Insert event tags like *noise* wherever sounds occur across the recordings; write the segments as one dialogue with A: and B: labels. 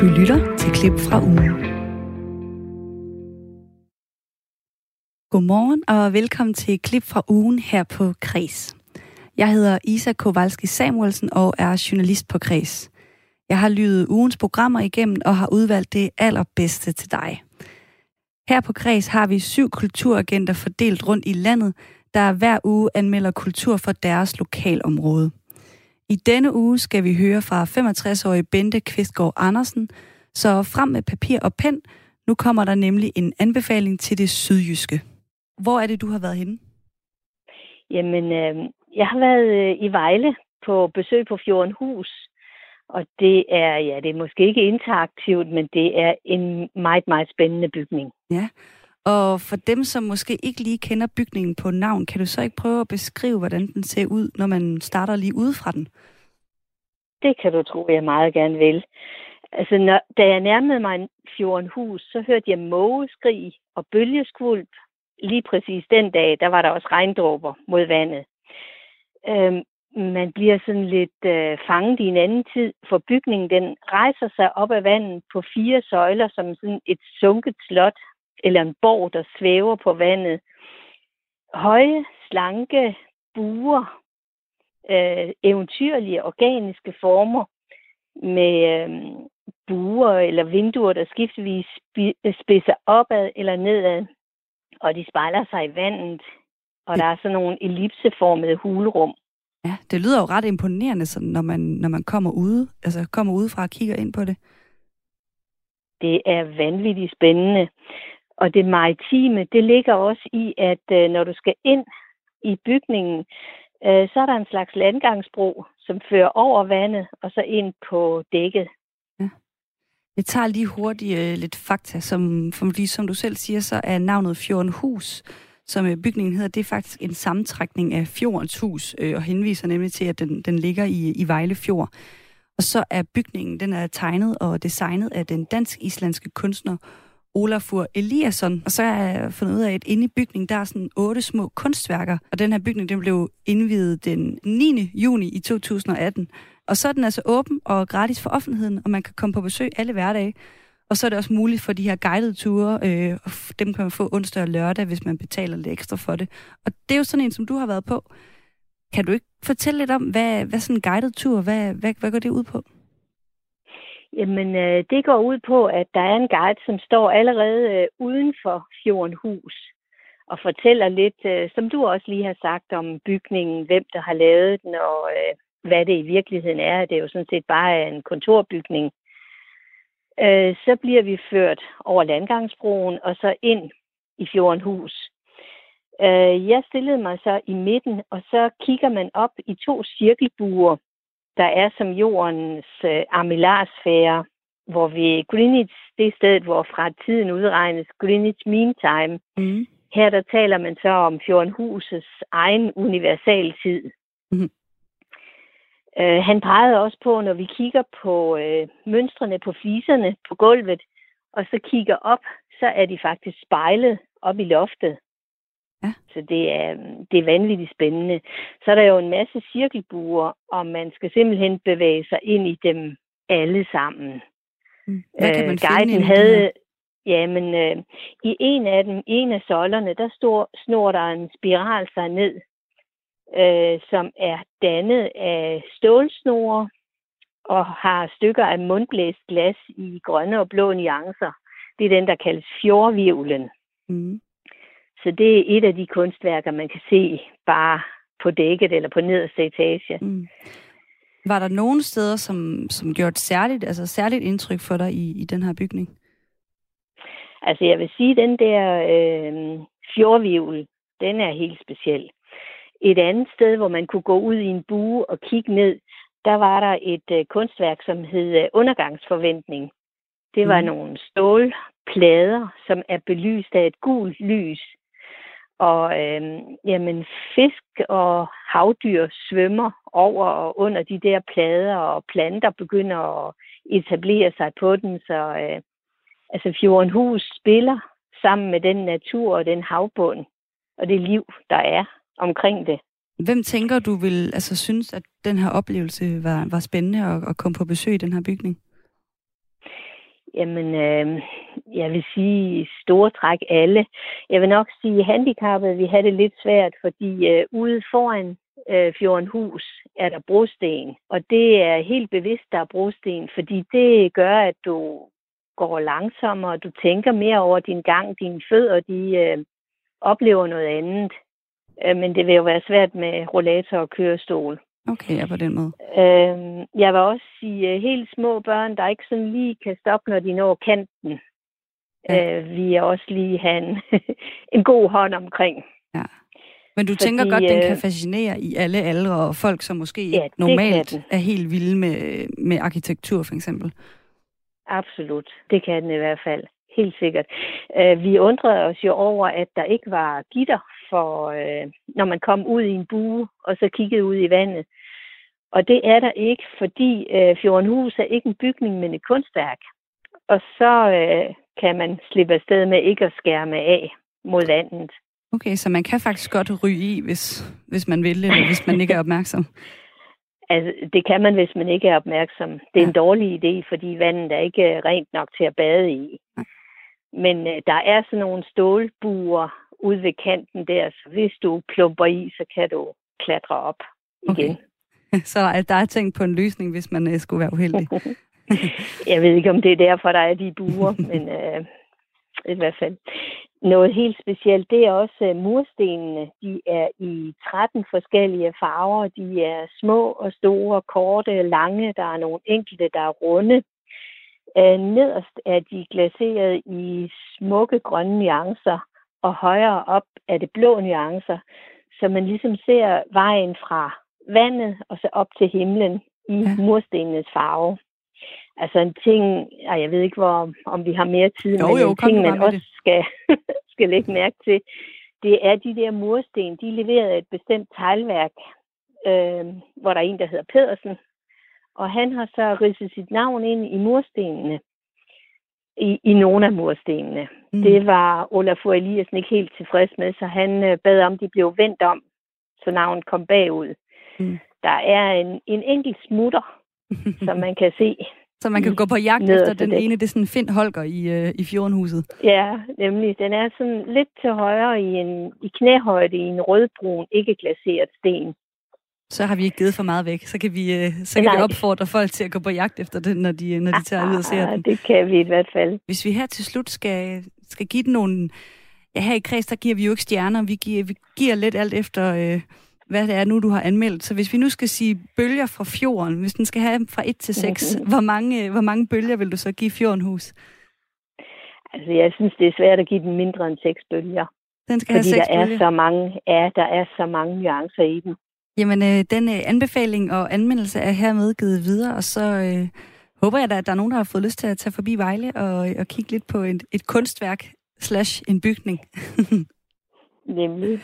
A: Du lytter til klip fra ugen. Godmorgen og velkommen til klip fra ugen her på Kres. Jeg hedder Isa Kowalski Samuelsen og er journalist på Kres. Jeg har lyttet ugens programmer igennem og har udvalgt det allerbedste til dig. Her på Kres har vi syv kulturagenter fordelt rundt i landet, der hver uge anmelder kultur for deres lokalområde. I denne uge skal vi høre fra 65-årige Bente Kvistgaard Andersen, så frem med papir og pen. Nu kommer der nemlig en anbefaling til det sydjyske. Hvor er det, du har været henne?
B: Jamen, øh, jeg har været øh, i Vejle på besøg på Fjorden Hus, og det er, ja, det er måske ikke interaktivt, men det er en meget, meget spændende bygning.
A: Ja, og for dem, som måske ikke lige kender bygningen på navn, kan du så ikke prøve at beskrive, hvordan den ser ud, når man starter lige ude fra den?
B: Det kan du tro, jeg meget gerne vil. Altså, når, da jeg nærmede mig Fjorden Hus, så hørte jeg mågeskrig og bølgeskvulp. Lige præcis den dag, der var der også regndråber mod vandet. Øhm, man bliver sådan lidt øh, fanget i en anden tid, for bygningen den rejser sig op af vandet på fire søjler, som sådan et sunket slot, eller en borg, der svæver på vandet. Høje, slanke buer, øh, eventyrlige, organiske former, med øh, buer eller vinduer, der skiftevis spidser opad eller nedad, og de spejler sig i vandet, og der er sådan nogle ellipseformede hulrum.
A: Ja, det lyder jo ret imponerende, sådan, når, man, når man kommer ude, altså kommer udefra og kigger ind på det.
B: Det er vanvittigt spændende. Og det maritime, det ligger også i, at øh, når du skal ind i bygningen, øh, så er der en slags landgangsbro, som fører over vandet og så ind på dækket. Ja.
A: Jeg tager lige hurtigt øh, lidt fakta, som, fordi som du selv siger, så er navnet Fjorden Hus, som øh, bygningen hedder, det er faktisk en sammentrækning af Fjordens Hus, øh, og henviser nemlig til, at den, den ligger i, i Vejle Fjord. Og så er bygningen, den er tegnet og designet af den dansk-islandske kunstner Olafur Eliasson. Og så har jeg fundet ud af, at inde i bygningen, der er sådan otte små kunstværker. Og den her bygning, den blev indvidet den 9. juni i 2018. Og så er den altså åben og gratis for offentligheden, og man kan komme på besøg alle hverdage. Og så er det også muligt for de her guidede ture, øh, og dem kan man få onsdag og lørdag, hvis man betaler lidt ekstra for det. Og det er jo sådan en, som du har været på. Kan du ikke fortælle lidt om, hvad, hvad sådan en guided tur, hvad, hvad, hvad går det ud på?
B: Jamen, øh, det går ud på, at der er en guide, som står allerede øh, uden for Fjorden Hus og fortæller lidt, øh, som du også lige har sagt, om bygningen, hvem der har lavet den, og øh, hvad det i virkeligheden er. Det er jo sådan set bare en kontorbygning. Øh, så bliver vi ført over landgangsbroen og så ind i Fjorden Hus. Øh, jeg stillede mig så i midten, og så kigger man op i to cirkelbuer, der er som jordens øh, armillarsfære, hvor vi Greenwich, det stedet, hvor fra tiden udregnes Greenwich Mean Time. Mm. Her der taler man så om Fjordenhusets egen universaltid. Mm. Øh, han pegede også på, når vi kigger på øh, mønstrene på fliserne på gulvet, og så kigger op, så er de faktisk spejlet op i loftet. Ja. Så det er, det er vanvittigt spændende. Så er der jo en masse cirkelbuer, og man skal simpelthen bevæge sig ind i dem alle sammen.
A: Mm. Hvad kan man øh, guiden finde havde,
B: Jamen, øh, i en af dem, en af søjlerne, der står, snor der en spiral sig ned, øh, som er dannet af stålsnore og har stykker af mundblæst glas i grønne og blå nuancer. Det er den, der kaldes fjordvirvlen. Mm. Så det er et af de kunstværker, man kan se bare på dækket eller på nederste etage. Mm.
A: Var der nogle steder, som, som gjorde et særligt, altså særligt indtryk for dig i, i den her bygning?
B: Altså jeg vil sige, den der øh, fjordvivl, den er helt speciel. Et andet sted, hvor man kunne gå ud i en bue og kigge ned, der var der et øh, kunstværk, som hed øh, Undergangsforventning. Det var mm. nogle stålplader, som er belyst af et gult lys. Og øh, jamen, fisk og havdyr svømmer over og under de der plader, og planter begynder at etablere sig på den. Så øh, altså Fjorden Hus spiller sammen med den natur og den havbund og det liv, der er omkring det.
A: Hvem tænker du vil altså synes, at den her oplevelse var, var spændende at, at komme på besøg i den her bygning?
B: Jamen, øh, jeg vil sige store træk alle. Jeg vil nok sige, at handicappede, vi havde det lidt svært, fordi øh, ude foran øh, Fjordenhus er der brosten. Og det er helt bevidst, der er brosten, fordi det gør, at du går langsommere, og du tænker mere over din gang, dine fødder, de øh, oplever noget andet. Øh, men det vil jo være svært med rollator og kørestol.
A: Okay, ja, på den måde.
B: Øh, jeg vil også sige, at helt små børn, der ikke sådan lige kan stoppe, når de når kanten, ja. øh, vi er også lige have en, *laughs* en god hånd omkring.
A: Ja. Men du Fordi, tænker godt, den kan øh, fascinere i alle aldre, og folk, som måske ja, normalt er helt vilde med, med arkitektur, for eksempel?
B: Absolut. Det kan den i hvert fald. Helt sikkert. Uh, vi undrede os jo over, at der ikke var gitter for, uh, når man kom ud i en bue, og så kiggede ud i vandet. Og det er der ikke, fordi uh, Fjordenhus er ikke en bygning, men et kunstværk. Og så uh, kan man slippe afsted med ikke at skærme af mod vandet.
A: Okay, så man kan faktisk godt ryge i, hvis, hvis man vil, eller hvis man ikke er opmærksom. *laughs*
B: Altså, det kan man, hvis man ikke er opmærksom. Det er ja. en dårlig idé, fordi vandet er ikke rent nok til at bade i. Ja. Men uh, der er sådan nogle stålbuer ude ved kanten der, så hvis du plumper i, så kan du klatre op igen.
A: Okay. *laughs* Så der er tænkt på en løsning, hvis man uh, skulle være uheldig. *laughs*
B: Jeg ved ikke, om det er derfor, der er de buer, *laughs* men uh, i hvert fald. Noget helt specielt, det er også uh, murstenene. De er i 13 forskellige farver. De er små og store, korte, lange. Der er nogle enkelte, der er runde. Uh, nederst er de glaseret i smukke grønne nuancer, og højere op er det blå nuancer, så man ligesom ser vejen fra vandet og så op til himlen i ja. murstenenes farve. Altså en ting, jeg ved ikke, hvor, om vi har mere tid,
A: jo, men jo,
B: en ting, man også skal, *laughs* skal lægge mærke til, det er de der mursten, de leverede et bestemt teglværk, øh, hvor der er en, der hedder Pedersen, og han har så ridset sit navn ind i murstenene, i, i nogle af murstenene. Mm. Det var Olaf Eliassen ikke helt tilfreds med, så han øh, bad om, de blev vendt om, så navnet kom bagud. Mm. Der er en, en enkelt smutter, *laughs* som man kan se
A: så man kan gå på jagt efter den det. ene, det er sådan Finn Holger i, øh, i Fjordenhuset.
B: Ja, nemlig. Den er sådan lidt til højre i, en, i knæhøjde i en rødbrun, ikke glaseret sten.
A: Så har vi ikke givet for meget væk. Så kan vi, øh, så kan vi opfordre folk til at gå på jagt efter den, når de, når de tager ud og ser den.
B: Det kan vi i hvert fald.
A: Hvis vi her til slut skal, skal give den nogle... Ja, her i Kreds, der giver vi jo ikke stjerner. Vi giver, vi giver lidt alt efter... Øh, hvad det er nu, du har anmeldt. Så hvis vi nu skal sige bølger fra fjorden, hvis den skal have fra 1 til 6, mm-hmm. hvor, mange, hvor mange bølger vil du så give Fjordenhus?
B: Altså, jeg synes, det er svært at give den mindre end 6 bølger.
A: Den skal
B: fordi
A: have 6
B: der
A: bølger.
B: er så mange, ja, der er så mange nuancer i den.
A: Jamen, øh, den øh, anbefaling og anmeldelse er hermed givet videre, og så øh, håber jeg da, at der er nogen, der har fået lyst til at tage forbi Vejle og, og kigge lidt på et, et kunstværk slash en bygning. *laughs*
B: Nemlig.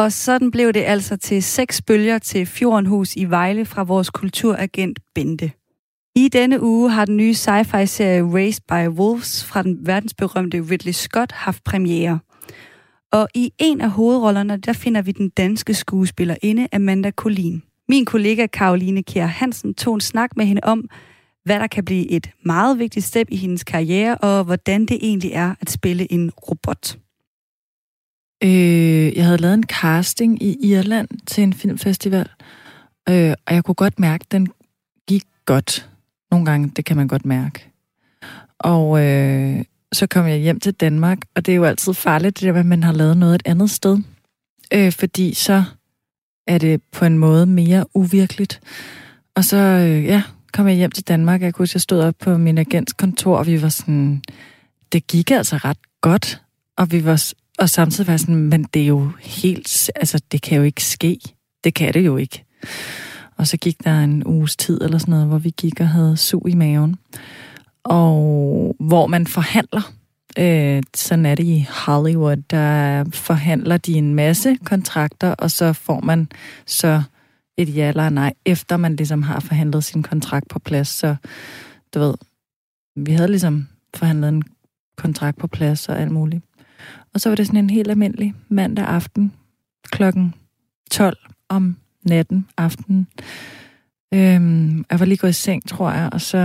A: Og sådan blev det altså til seks bølger til Fjordenhus i Vejle fra vores kulturagent Bente. I denne uge har den nye sci-fi-serie Raised by Wolves fra den verdensberømte Ridley Scott haft premiere. Og i en af hovedrollerne, der finder vi den danske skuespillerinde Amanda Collin. Min kollega Karoline Kjær Hansen tog en snak med hende om, hvad der kan blive et meget vigtigt step i hendes karriere, og hvordan det egentlig er at spille en robot.
C: Øh, jeg havde lavet en casting i Irland til en filmfestival, øh, og jeg kunne godt mærke, at den gik godt. Nogle gange, det kan man godt mærke. Og øh, så kom jeg hjem til Danmark, og det er jo altid farligt, det der med, at man har lavet noget et andet sted. Øh, fordi så er det på en måde mere uvirkeligt. Og så, øh, ja, kom jeg hjem til Danmark. Jeg kunne huske, jeg stod op på min agents kontor, og vi var sådan, det gik altså ret godt. Og vi var og samtidig var sådan, men det er jo helt, altså det kan jo ikke ske. Det kan det jo ikke. Og så gik der en uges tid eller sådan noget, hvor vi gik og havde sug i maven. Og hvor man forhandler. Øh, sådan er det i Hollywood. Der forhandler de en masse kontrakter, og så får man så et ja eller nej, efter man ligesom har forhandlet sin kontrakt på plads. Så du ved, vi havde ligesom forhandlet en kontrakt på plads og alt muligt. Og så var det sådan en helt almindelig mandag aften klokken 12 om natten, aften. Øhm, jeg var lige gået i seng, tror jeg, og så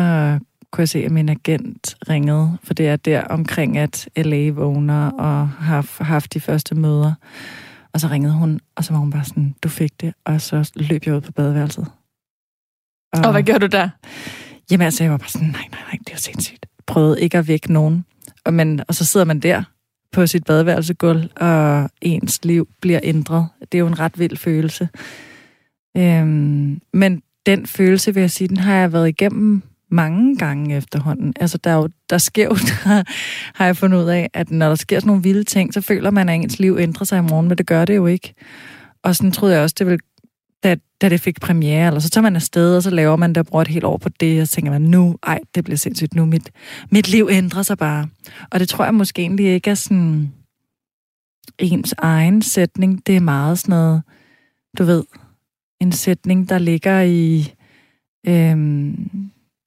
C: kunne jeg se, at min agent ringede, for det er der omkring, at LA vågner og har haft de første møder. Og så ringede hun, og så var hun bare sådan, du fik det, og så løb jeg ud på badeværelset.
D: Og, og hvad gjorde du der?
C: Jamen altså, jeg var bare sådan, nej, nej, nej, det er sindssygt. Prøvede ikke at vække nogen. Og, men, og så sidder man der på sit badeværelsegulv, og ens liv bliver ændret. Det er jo en ret vild følelse. Øhm, men den følelse, vil jeg sige, den har jeg været igennem mange gange efterhånden. Altså, der, er jo, der sker jo, *laughs* der har jeg fundet ud af, at når der sker sådan nogle vilde ting, så føler man, at ens liv ændrer sig i morgen, men det gør det jo ikke. Og sådan troede jeg også, det ville, da, da det fik premiere, eller så tager man afsted, og så laver man det og bruger et helt år på det, og så tænker man, nu, ej, det bliver sindssygt, nu mit, mit liv ændrer sig bare. Og det tror jeg måske egentlig ikke er sådan ens egen sætning. Det er meget sådan noget, du ved, en sætning, der ligger i, øhm,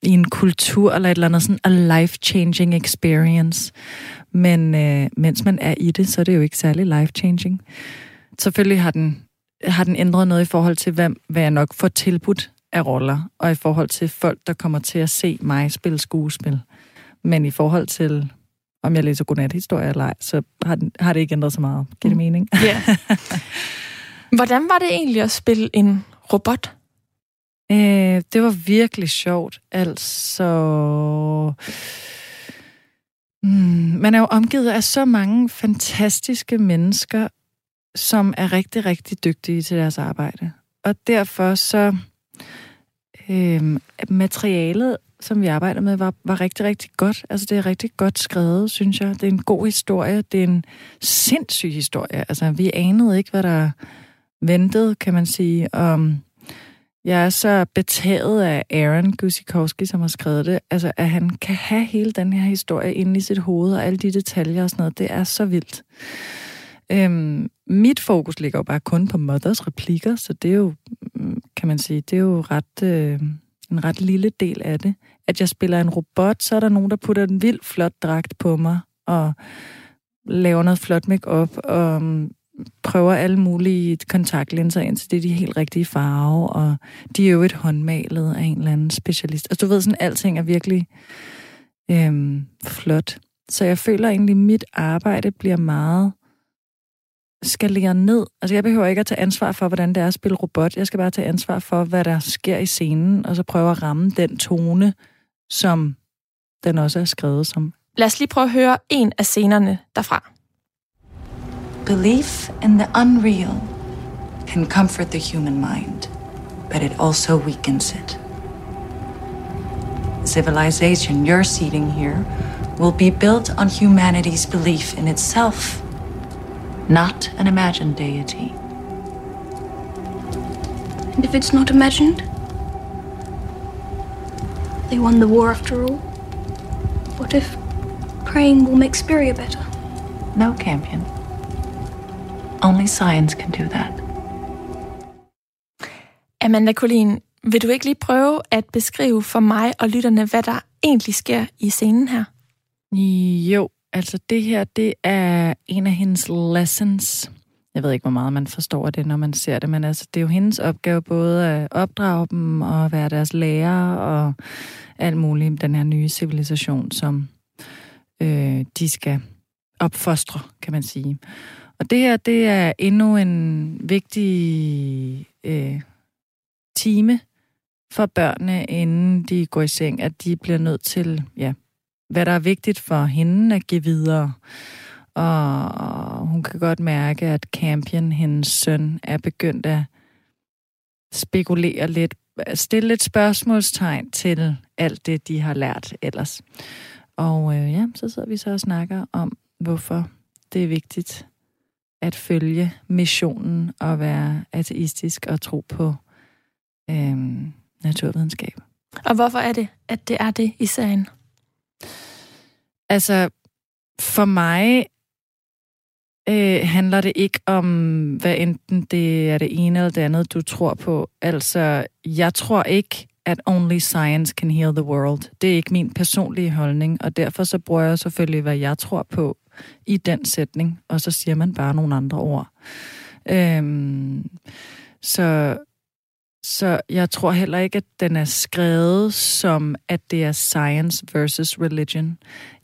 C: i en kultur eller et eller andet sådan a life-changing experience. Men øh, mens man er i det, så er det jo ikke særlig life-changing. Selvfølgelig har den, har den ændret noget i forhold til, hvad, hvad jeg nok får tilbudt af roller, og i forhold til folk, der kommer til at se mig spille skuespil. Men i forhold til, om jeg læser godnat-historie eller ej, så har, den, har det ikke ændret så meget. Giver det mm. mening?
D: Ja. *laughs* Hvordan var det egentlig at spille en robot?
C: Øh, det var virkelig sjovt. Altså... Mm, man er jo omgivet af så mange fantastiske mennesker, som er rigtig, rigtig dygtige til deres arbejde. Og derfor så... Øh, materialet, som vi arbejder med, var, var rigtig, rigtig godt. Altså, det er rigtig godt skrevet, synes jeg. Det er en god historie. Det er en sindssyg historie. Altså, vi anede ikke, hvad der ventede, kan man sige. Og jeg er så betaget af Aaron Gusikowski, som har skrevet det. Altså, at han kan have hele den her historie inde i sit hoved, og alle de detaljer og sådan noget. Det er så vildt. Øhm, mit fokus ligger jo bare kun på Mothers replikker, så det er jo, mm, kan man sige, det er jo ret, øh, en ret lille del af det. At jeg spiller en robot, så er der nogen, der putter en vild flot dragt på mig, og laver noget flot make-up, og mm, prøver alle mulige kontaktlinser ind, så det er de helt rigtige farve, og de er jo et håndmalet af en eller anden specialist. Altså du ved, sådan alting er virkelig øhm, flot. Så jeg føler egentlig, at mit arbejde bliver meget skaleret ned. Altså jeg behøver ikke at tage ansvar for, hvordan det er at spille robot. Jeg skal bare tage ansvar for, hvad der sker i scenen, og så prøve at ramme den tone, som den også er skrevet som.
D: Lad os lige prøve at høre en af scenerne derfra.
E: Belief in the unreal can comfort the human mind, but it also weakens it. Civilization you're seeding here will be built on humanity's belief in itself, not an imagined deity.
F: And if it's not imagined? They won the war after all. What if praying will make Spiria better?
E: No, Campion. Only science can do that.
D: Amanda Colin, vil du ikke lige prøve at beskrive for mig og lytterne, hvad der egentlig sker i scenen her?
C: Jo, altså det her, det er en af hendes lessons. Jeg ved ikke, hvor meget man forstår det, når man ser det, men altså, det er jo hendes opgave både at opdrage dem og være deres lærer og alt muligt den her nye civilisation, som øh, de skal opfostre, kan man sige. Og det her, det er endnu en vigtig øh, time for børnene, inden de går i seng, at de bliver nødt til, ja, hvad der er vigtigt for hende at give videre. Og hun kan godt mærke, at Campion, hendes søn, er begyndt at spekulere lidt, stille lidt spørgsmålstegn til alt det, de har lært ellers. Og øh, ja, så sidder vi så og snakker om, hvorfor det er vigtigt at følge missionen og være ateistisk og tro på øh, naturvidenskab.
D: Og hvorfor er det, at det er det i sagen?
C: Altså, for mig øh, handler det ikke om, hvad enten det er det ene eller det andet, du tror på. Altså, jeg tror ikke, at only science can heal the world. Det er ikke min personlige holdning, og derfor så bruger jeg selvfølgelig, hvad jeg tror på i den sætning, og så siger man bare nogle andre ord. Øhm, så så jeg tror heller ikke, at den er skrevet som, at det er science versus religion.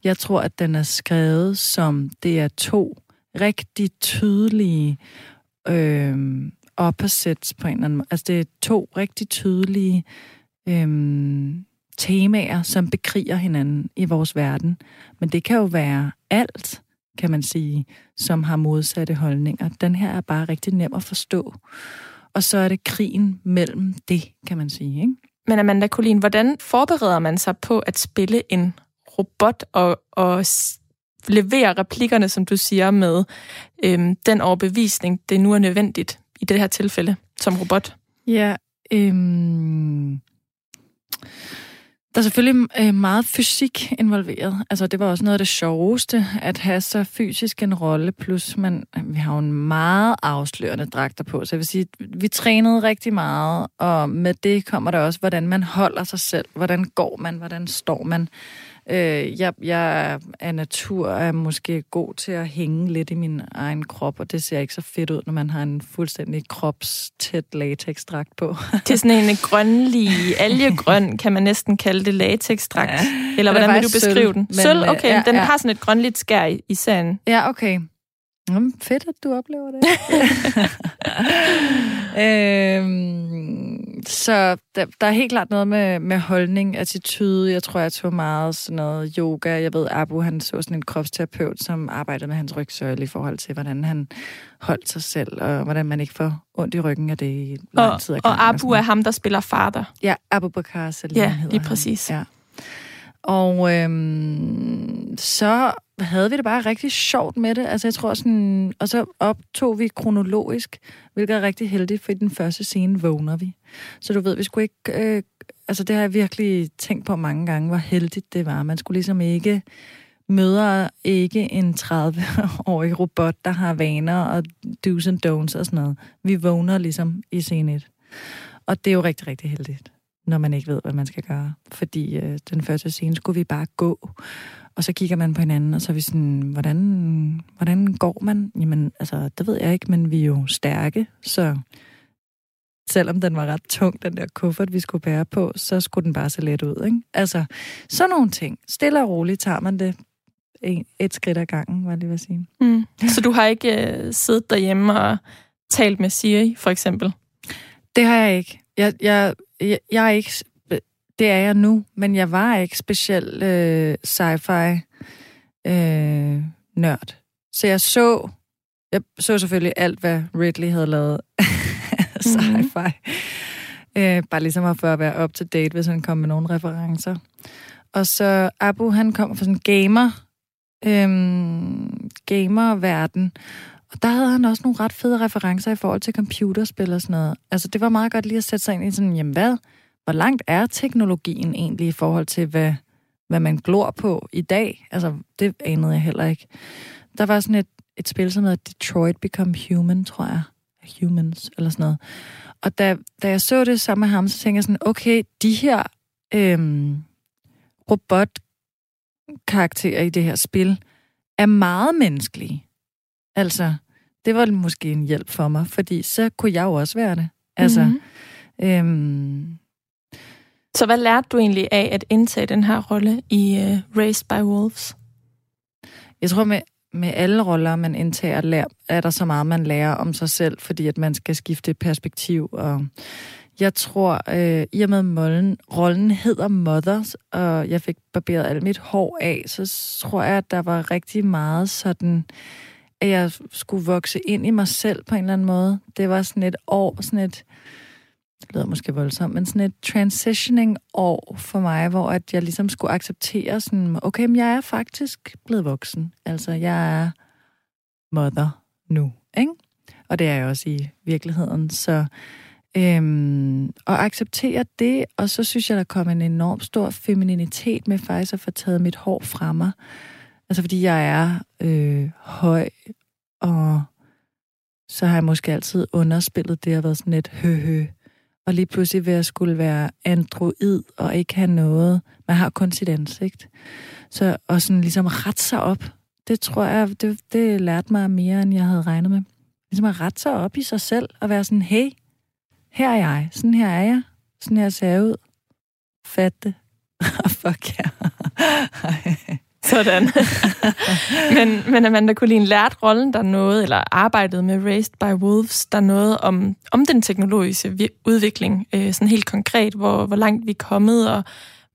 C: Jeg tror, at den er skrevet som, det er to rigtig tydelige øh, opposites på en eller anden måde. Altså, det er to rigtig tydelige øh, temaer, som bekriger hinanden i vores verden. Men det kan jo være alt, kan man sige, som har modsatte holdninger. Den her er bare rigtig nem at forstå. Og så er det krigen mellem det, kan man sige. Ikke?
D: Men Amanda Colin, hvordan forbereder man sig på at spille en robot og, og levere replikkerne, som du siger, med øhm, den overbevisning, det nu er nødvendigt i det her tilfælde som robot?
C: Ja, øhm, der er selvfølgelig øh, meget fysik involveret. Altså, det var også noget af det sjoveste, at have så fysisk en rolle, plus man, øh, vi har jo en meget afslørende dragter på, så jeg vil sige, vi trænede rigtig meget, og med det kommer der også, hvordan man holder sig selv, hvordan går man, hvordan står man. Øh, jeg, jeg er natur er måske god til at hænge lidt i min egen krop, og det ser ikke så fedt ud, når man har en fuldstændig kropstæt latexdragt på.
D: det er sådan en grønlig, algegrøn, kan man næsten kalde det latexdragt. Ja, Eller hvordan vil du beskrive sølv, den? Sølv, øh, okay, ja, den ja. har sådan et grønligt skær i, i.
C: Ja, okay. Jamen, fedt, at du oplever det. *laughs* øhm, så der, der er helt klart noget med, med holdning, attitude. Jeg tror, jeg tog meget sådan noget yoga. Jeg ved, Abu han så sådan en kropsterapeut, som arbejdede med hans rygsøjle i forhold til, hvordan han holdt sig selv, og hvordan man ikke får ondt i ryggen af det i lang
D: og,
C: tid.
D: Og Abu er ham, der spiller fader.
C: Ja, Abu Bakar Salim
D: Ja, lige præcis.
C: Ja. Og øhm, så havde vi det bare rigtig sjovt med det. Altså jeg tror sådan, og så optog vi kronologisk, hvilket er rigtig heldigt, for i den første scene vågner vi. Så du ved, vi skulle ikke, øh, altså det har jeg virkelig tænkt på mange gange, hvor heldigt det var. Man skulle ligesom ikke møder ikke en 30-årig robot, der har vaner og do's and don'ts og sådan noget. Vi vågner ligesom i scene 1. Og det er jo rigtig, rigtig heldigt når man ikke ved, hvad man skal gøre. Fordi øh, den første scene skulle vi bare gå, og så kigger man på hinanden, og så er vi sådan, hvordan, hvordan går man? Jamen, altså, det ved jeg ikke, men vi er jo stærke, så selvom den var ret tung, den der kuffert, vi skulle bære på, så skulle den bare se let ud, ikke? Altså, sådan nogle ting. Stille og roligt tager man det et, et skridt ad gangen, var jeg lige vil sige.
D: Mm. Så du har ikke øh, siddet derhjemme og talt med Siri, for eksempel?
C: Det har jeg ikke. Jeg, jeg, jeg, jeg er ikke... Det er jeg nu, men jeg var ikke specielt øh, sci-fi øh, nørd. Så jeg så... Jeg så selvfølgelig alt, hvad Ridley havde lavet sci-fi. Mm-hmm. Øh, bare ligesom for at være up to date, hvis han kom med nogle referencer. Og så Abu, han kom fra sådan gamer, øhm, gamer-verden. Og der havde han også nogle ret fede referencer i forhold til computerspil og sådan noget. Altså, det var meget godt lige at sætte sig ind i sådan, jamen hvad? Hvor langt er teknologien egentlig i forhold til, hvad, hvad man glor på i dag? Altså, det anede jeg heller ikke. Der var sådan et, et spil, som hedder Detroit Become Human, tror jeg. Humans, eller sådan noget. Og da, da jeg så det sammen med ham, så tænkte jeg sådan, okay, de her øhm, robotkarakterer i det her spil er meget menneskelige. Altså, det var måske en hjælp for mig, fordi så kunne jeg jo også være det. Altså, mm-hmm. øhm,
D: så hvad lærte du egentlig af at indtage den her rolle i uh, Raised by Wolves?
C: Jeg tror, med, med alle roller, man indtager, lær, er der så meget, man lærer om sig selv, fordi at man skal skifte perspektiv. Og jeg tror, øh, i og med mollen, rollen hedder Mothers, og jeg fik barberet alt mit hår af, så tror jeg, at der var rigtig meget sådan at jeg skulle vokse ind i mig selv på en eller anden måde. Det var sådan et år, sådan et, det lyder måske voldsomt, men sådan et transitioning år for mig, hvor at jeg ligesom skulle acceptere sådan, okay, men jeg er faktisk blevet voksen. Altså, jeg er mother nu, ikke? Og det er jeg også i virkeligheden. Så øhm, at acceptere det, og så synes jeg, der kom en enorm stor femininitet med faktisk at få taget mit hår fra mig. Altså fordi jeg er øh, høj, og så har jeg måske altid underspillet det, at været sådan lidt høhø. Og lige pludselig vil jeg skulle være android og ikke have noget. Man har kun sit ansigt. Så, og sådan ligesom rette sig op. Det tror jeg, det, det lærte mig mere, end jeg havde regnet med. Ligesom at rette sig op i sig selv og være sådan, hey, her er jeg, sådan her er jeg, sådan her ser jeg ud. Fat det. *laughs* Fuck ja.
D: Sådan. *laughs* men, men Amanda Collin, lærte rollen der noget, eller arbejdet med Raised by Wolves, der noget om, om den teknologiske udvikling, øh, sådan helt konkret, hvor, hvor langt vi er kommet, og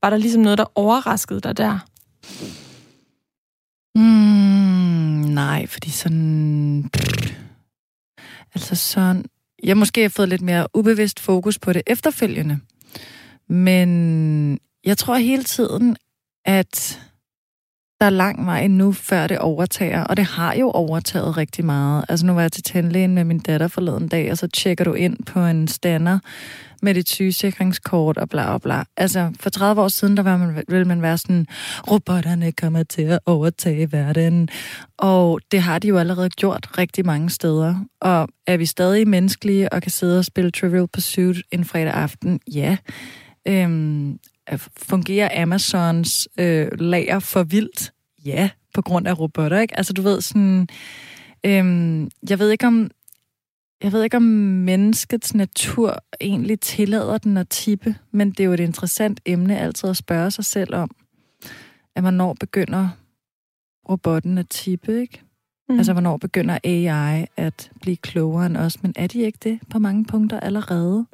D: var der ligesom noget, der overraskede dig der?
C: Mm, nej, fordi sådan... Altså sådan... Jeg måske har fået lidt mere ubevidst fokus på det efterfølgende. Men jeg tror hele tiden, at der er lang vej nu, før det overtager. Og det har jo overtaget rigtig meget. Altså nu var jeg til tandlægen med min datter forleden dag, og så tjekker du ind på en stander med dit sygesikringskort og bla bla bla. Altså for 30 år siden, der var man, ville man være sådan, robotterne kommer til at overtage verden. Og det har de jo allerede gjort rigtig mange steder. Og er vi stadig menneskelige og kan sidde og spille Trivial Pursuit en fredag aften? Ja. Øhm, fungerer Amazons øh, lager for vildt? Ja, på grund af robotter, ikke? Altså, du ved sådan... Øhm, jeg ved ikke om... Jeg ved ikke, om menneskets natur egentlig tillader den at tippe, men det er jo et interessant emne altid at spørge sig selv om, at hvornår begynder robotten at tippe, ikke? Mm. Altså, hvornår begynder AI at blive klogere end os, men er de ikke det på mange punkter allerede?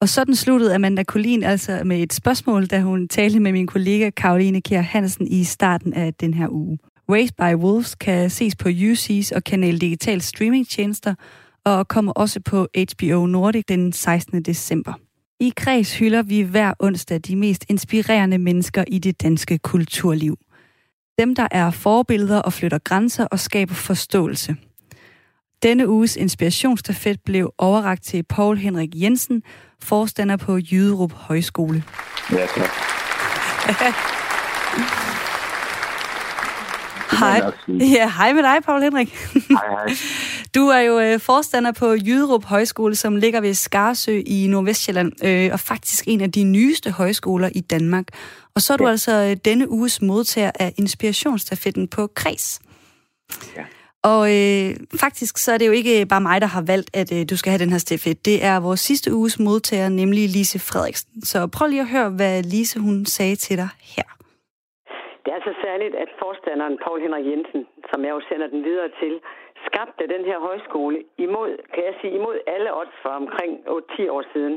A: Og sådan sluttede Amanda Collin altså med et spørgsmål, da hun talte med min kollega Karoline Kjær Hansen i starten af den her uge. Raised by Wolves kan ses på UC's og Kanal Digital streamingtjenester, og kommer også på HBO Nordic den 16. december. I Kreds hylder vi hver onsdag de mest inspirerende mennesker i det danske kulturliv. Dem, der er forbilleder og flytter grænser og skaber forståelse. Denne uges inspirationsstafet blev overragt til Paul Henrik Jensen, forstander på Jyderup Højskole.
G: Ja, tak. *laughs*
A: Hej. Ja, hej med dig, Paul Henrik.
G: Hej, hej. *laughs*
A: Du er jo øh, forstander på Jyderup Højskole, som ligger ved Skarsø i Nordvestjylland, øh, og faktisk en af de nyeste højskoler i Danmark. Og så er du ja. altså øh, denne uges modtager af inspirationsstafetten på Kreds. Ja. Og øh, faktisk så er det jo ikke bare mig, der har valgt, at øh, du skal have den her stafet. Det er vores sidste uges modtager, nemlig Lise Frederiksen. Så prøv lige at høre, hvad Lise hun sagde til dig her.
H: Det er så særligt, at forstanderen Paul Henrik Jensen, som jeg jo sender den videre til, skabte den her højskole imod, kan jeg sige, imod alle odds for omkring 8-10 år siden.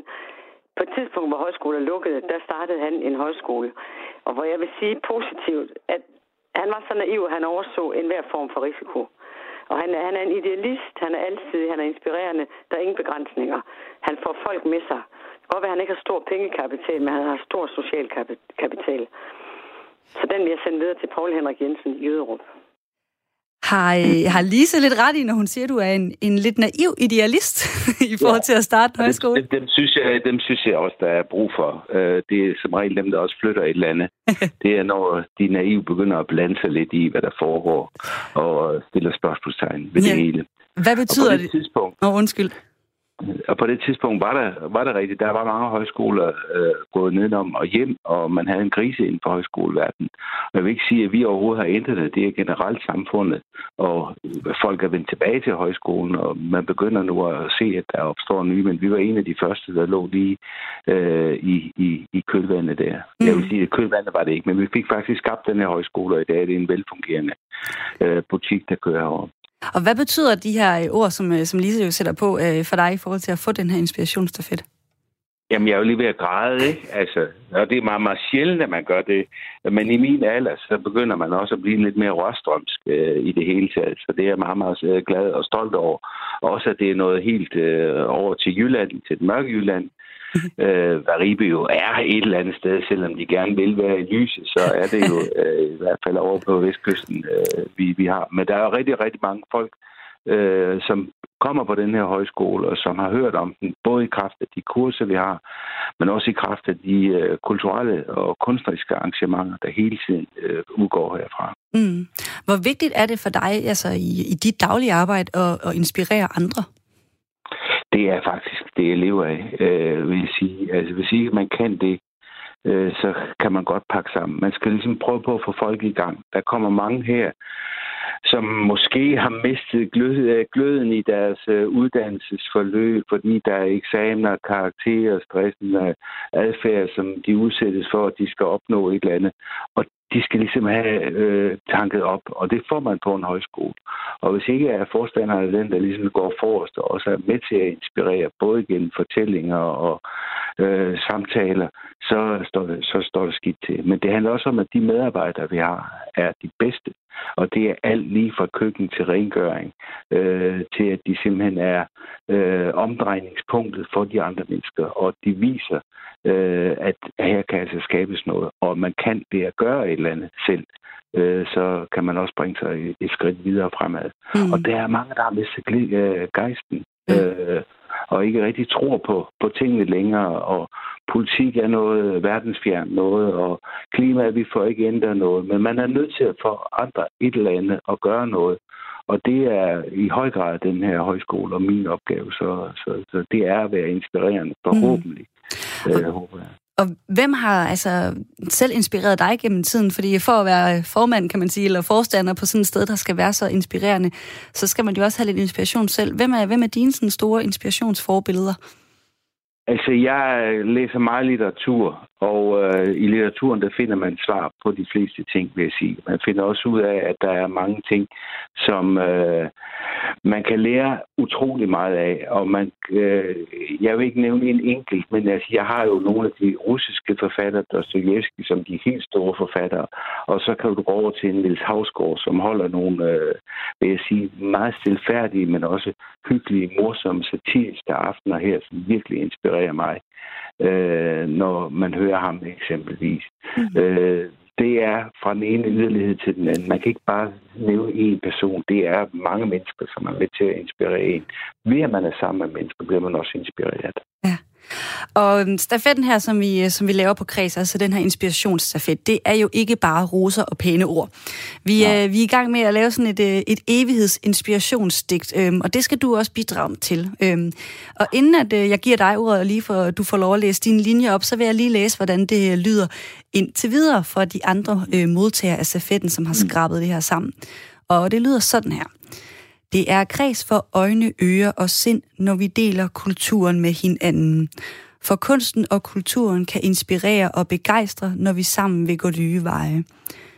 H: På et tidspunkt, hvor højskoler lukkede, der startede han en højskole. Og hvor jeg vil sige positivt, at han var så naiv, at han overså enhver form for risiko. Og han, han er en idealist, han er altid, han er inspirerende, der er ingen begrænsninger. Han får folk med sig. Det kan godt være, at han ikke har stor pengekapital, men han har stor social kapital. Så den vil jeg sende videre til Paul Henrik Jensen i Jøderup.
A: Har, øh, har Lise lidt ret i, når hun siger, at du er en, en lidt naiv idealist *laughs* i forhold til at starte en højskole?
G: Dem, dem, synes jeg, dem synes jeg også, der er brug for. Uh, det er som regel dem, der også flytter et land. *laughs* det er, når de naive begynder at blande sig lidt i, hvad der foregår, og stiller spørgsmålstegn ved ja. det hele.
A: Hvad betyder det? Tidspunkt, oh, undskyld.
G: Og på det tidspunkt var der, var der rigtigt. Der var mange højskoler øh, gået nedenom og hjem, og man havde en krise inden for højskoleverdenen. Og jeg vil ikke sige, at vi overhovedet har ændret det. Det er generelt samfundet, og folk er vendt tilbage til højskolen, og man begynder nu at se, at der opstår nye. Men vi var en af de første, der lå lige øh, i, i, i kølvandet der. Mm. Jeg vil sige, at kølvandet var det ikke, men vi fik faktisk skabt den her højskole, og i dag er det en velfungerende øh, butik, der kører over.
A: Og hvad betyder de her øh, ord, som, øh, som Lise jo sætter på øh, for dig i forhold til at få den her inspirationsstafet?
G: Jamen, jeg er jo lige ved at græde, ikke? Altså, og det er meget, meget sjældent, at man gør det. Men i min alder, så begynder man også at blive lidt mere rørstrømsk øh, i det hele taget. Så det er jeg meget, meget øh, glad og stolt over. Også, at det er noget helt øh, over til Jylland, til den mørke Jylland øh, hvad Ribe jo er et eller andet sted, selvom de gerne vil være i lyset, så er det jo *laughs* øh, i hvert fald over på Vestkysten, øh, vi, vi har. Men der er jo rigtig, rigtig mange folk, øh, som kommer på den her højskole, og som har hørt om den, både i kraft af de kurser, vi har, men også i kraft af de øh, kulturelle og kunstneriske arrangementer, der hele tiden øh, udgår herfra.
A: Mm. Hvor vigtigt er det for dig altså, i, i dit daglige arbejde at, at inspirere andre?
G: Det er faktisk det, jeg lever af, øh, vil jeg sige. Altså, hvis ikke man kan det, øh, så kan man godt pakke sammen. Man skal ligesom prøve på at få folk i gang. Der kommer mange her, som måske har mistet øh, gløden i deres øh, uddannelsesforløb, fordi der er eksamener, karakterer, stressende adfærd, som de udsættes for, at de skal opnå et eller andet. Og de skal ligesom have øh, tanket op, og det får man på en højskole. Og hvis ikke er forstanderen den, der ligesom går forrest og også er med til at inspirere, både gennem fortællinger og øh, samtaler, så står, det, så står det skidt til. Men det handler også om, at de medarbejdere, vi har, er de bedste. Og det er alt lige fra køkken til rengøring, øh, til at de simpelthen er øh, omdrejningspunktet for de andre mennesker, og de viser, øh, at her kan altså skabes noget, og man kan det at gøre et eller andet selv, øh, så kan man også bringe sig et skridt videre fremad. Mm. Og der er mange, der har mistet øh, gejsten. Øh, og ikke rigtig tror på, på tingene længere, og politik er noget verdensfjern noget, og klimaet, vi får ikke ændret noget, men man er nødt til at forandre et eller andet og gøre noget. Og det er i høj grad den her højskole og min opgave, så, så, så det er at være inspirerende, forhåbentlig. Mm. Øh, håber jeg.
A: Og hvem har altså selv inspireret dig gennem tiden? Fordi for at være formand, kan man sige, eller forstander på sådan et sted, der skal være så inspirerende, så skal man jo også have lidt inspiration selv. Hvem er, hvem er dine sådan store inspirationsforbilleder?
G: Altså, jeg læser meget litteratur, og øh, i litteraturen, der finder man svar på de fleste ting, vil jeg sige. Man finder også ud af, at der er mange ting, som øh, man kan lære utrolig meget af. Og man, øh, jeg vil ikke nævne en enkelt, men altså, jeg har jo nogle af de russiske forfattere, Dostoyevsky, som de helt store forfattere. Og så kan du gå over til en Niels Havsgaard, som holder nogle, øh, vil jeg sige, meget stilfærdige, men også hyggelige, morsomme, satiriske aftener her, som virkelig inspirerer mig øh, når man hører ham eksempelvis. Mm. Øh, det er fra den ene yderlighed til den anden. Man kan ikke bare nævne én person. Det er mange mennesker, som er med til at inspirere en. Ved at man er sammen med mennesker, bliver man også inspireret.
A: Ja. Og øhm, stafetten her, som vi, øh, som vi laver på Kreds, altså den her inspirationsstafet, det er jo ikke bare roser og pæne ord. Vi, er, vi er i gang med at lave sådan et, øh, et evighedsinspirationsdigt, øhm, og det skal du også bidrage til. Øhm, og inden at øh, jeg giver dig ordet, og lige for at du får lov at læse dine linjer op, så vil jeg lige læse, hvordan det lyder indtil videre for de andre øh, modtagere af stafetten, som har mm. skrabet det her sammen. Og det lyder sådan her. Det er kreds for øjne, ører og sind, når vi deler kulturen med hinanden. For kunsten og kulturen kan inspirere og begejstre, når vi sammen vil gå nye veje.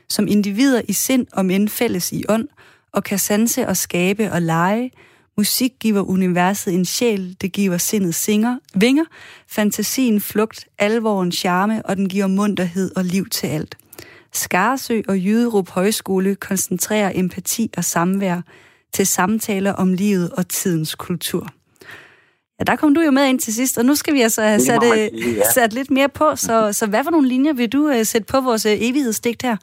A: Som individer i sind og men fælles i ånd, og kan sanse og skabe og lege. Musik giver universet en sjæl, det giver sindet singer, vinger, fantasien flugt, alvoren charme, og den giver munterhed og liv til alt. Skarsø og Jyderup Højskole koncentrerer empati og samvær, til samtaler om livet og tidens kultur. Ja, der kom du jo med ind til sidst, og nu skal vi altså have sat, øh, sige, ja. sat lidt mere på. Så, så hvad for nogle linjer vil du uh, sætte på vores uh, evighedsdigt her?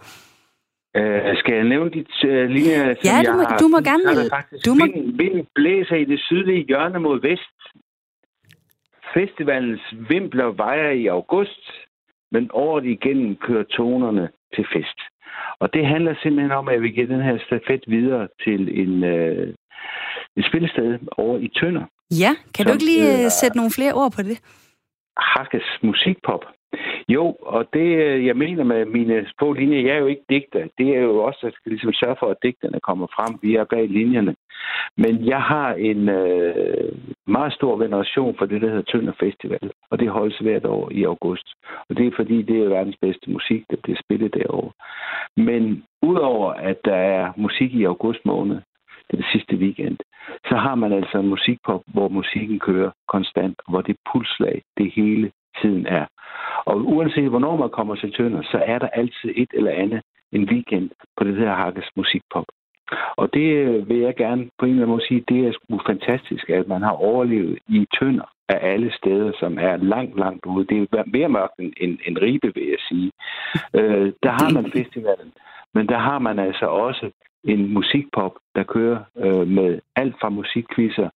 G: Uh, skal jeg nævne de uh, linjer, som
A: ja, du må,
G: jeg
A: du må gerne.
G: Faktisk du må... Vind, vind blæser i det sydlige hjørne mod vest. Festivalens vimpler vejer i august, men året igennem kører tonerne til fest. Og det handler simpelthen om, at vi giver den her stafet videre til en, øh, et spillested over i Tønder.
A: Ja, kan du ikke lige øh, sætte nogle flere ord på det?
G: Hakkes musikpop. Jo, og det, øh, jeg mener med mine få linjer, jeg er jo ikke digter. Det er jo også, at jeg skal ligesom sørge for, at digterne kommer frem via bag linjerne. Men jeg har en øh, meget stor veneration for det, der hedder Tønder Festival. Og det holdes hvert år i august. Og det er fordi, det er verdens bedste musik, der bliver spillet derovre. Men udover at der er musik i august måned, den sidste weekend, så har man altså en musikpop, hvor musikken kører konstant, hvor det pulslag, det hele tiden er. Og uanset hvornår man kommer til Tønder, så er der altid et eller andet en weekend på det her Hakkes musikpop. Og det øh, vil jeg gerne på en eller anden måde sige, det er sgu fantastisk, at man har overlevet i Tønder af alle steder, som er langt, langt ude. Det er mere mørkt end, end, end Ribe, vil jeg sige. *laughs* Øh, der har man festivalen, men der har man altså også en musikpop, der kører øh, med alt fra musikquizzer,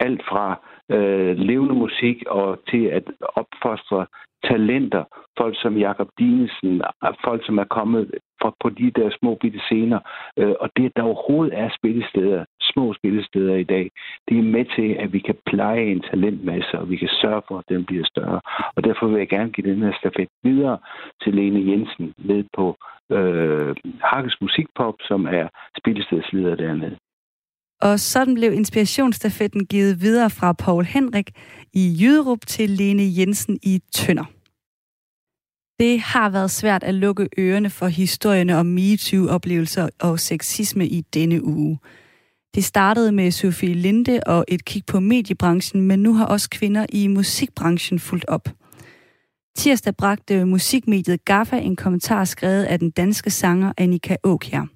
G: alt fra øh, levende musik og til at opfostre talenter. Folk som Jakob Dinesen, folk som er kommet fra, på de der små bitte scener. Øh, og det, der overhovedet er spillesteder, små spillesteder i dag, det er med til, at vi kan pleje en talentmasse, og vi kan sørge for, at den bliver større. Og derfor vil jeg gerne give den her stafet videre til Lene Jensen ned på øh, Hakkes Musikpop, som er spillestedsleder dernede.
A: Og sådan blev inspirationsstafetten givet videre fra Paul Henrik i Jyderup til Lene Jensen i Tønder. Det har været svært at lukke ørerne for historierne om MeToo-oplevelser og sexisme i denne uge. Det startede med Sofie Linde og et kig på mediebranchen, men nu har også kvinder i musikbranchen fulgt op. Tirsdag bragte musikmediet Gaffa en kommentar skrevet af den danske sanger Annika Åkjær.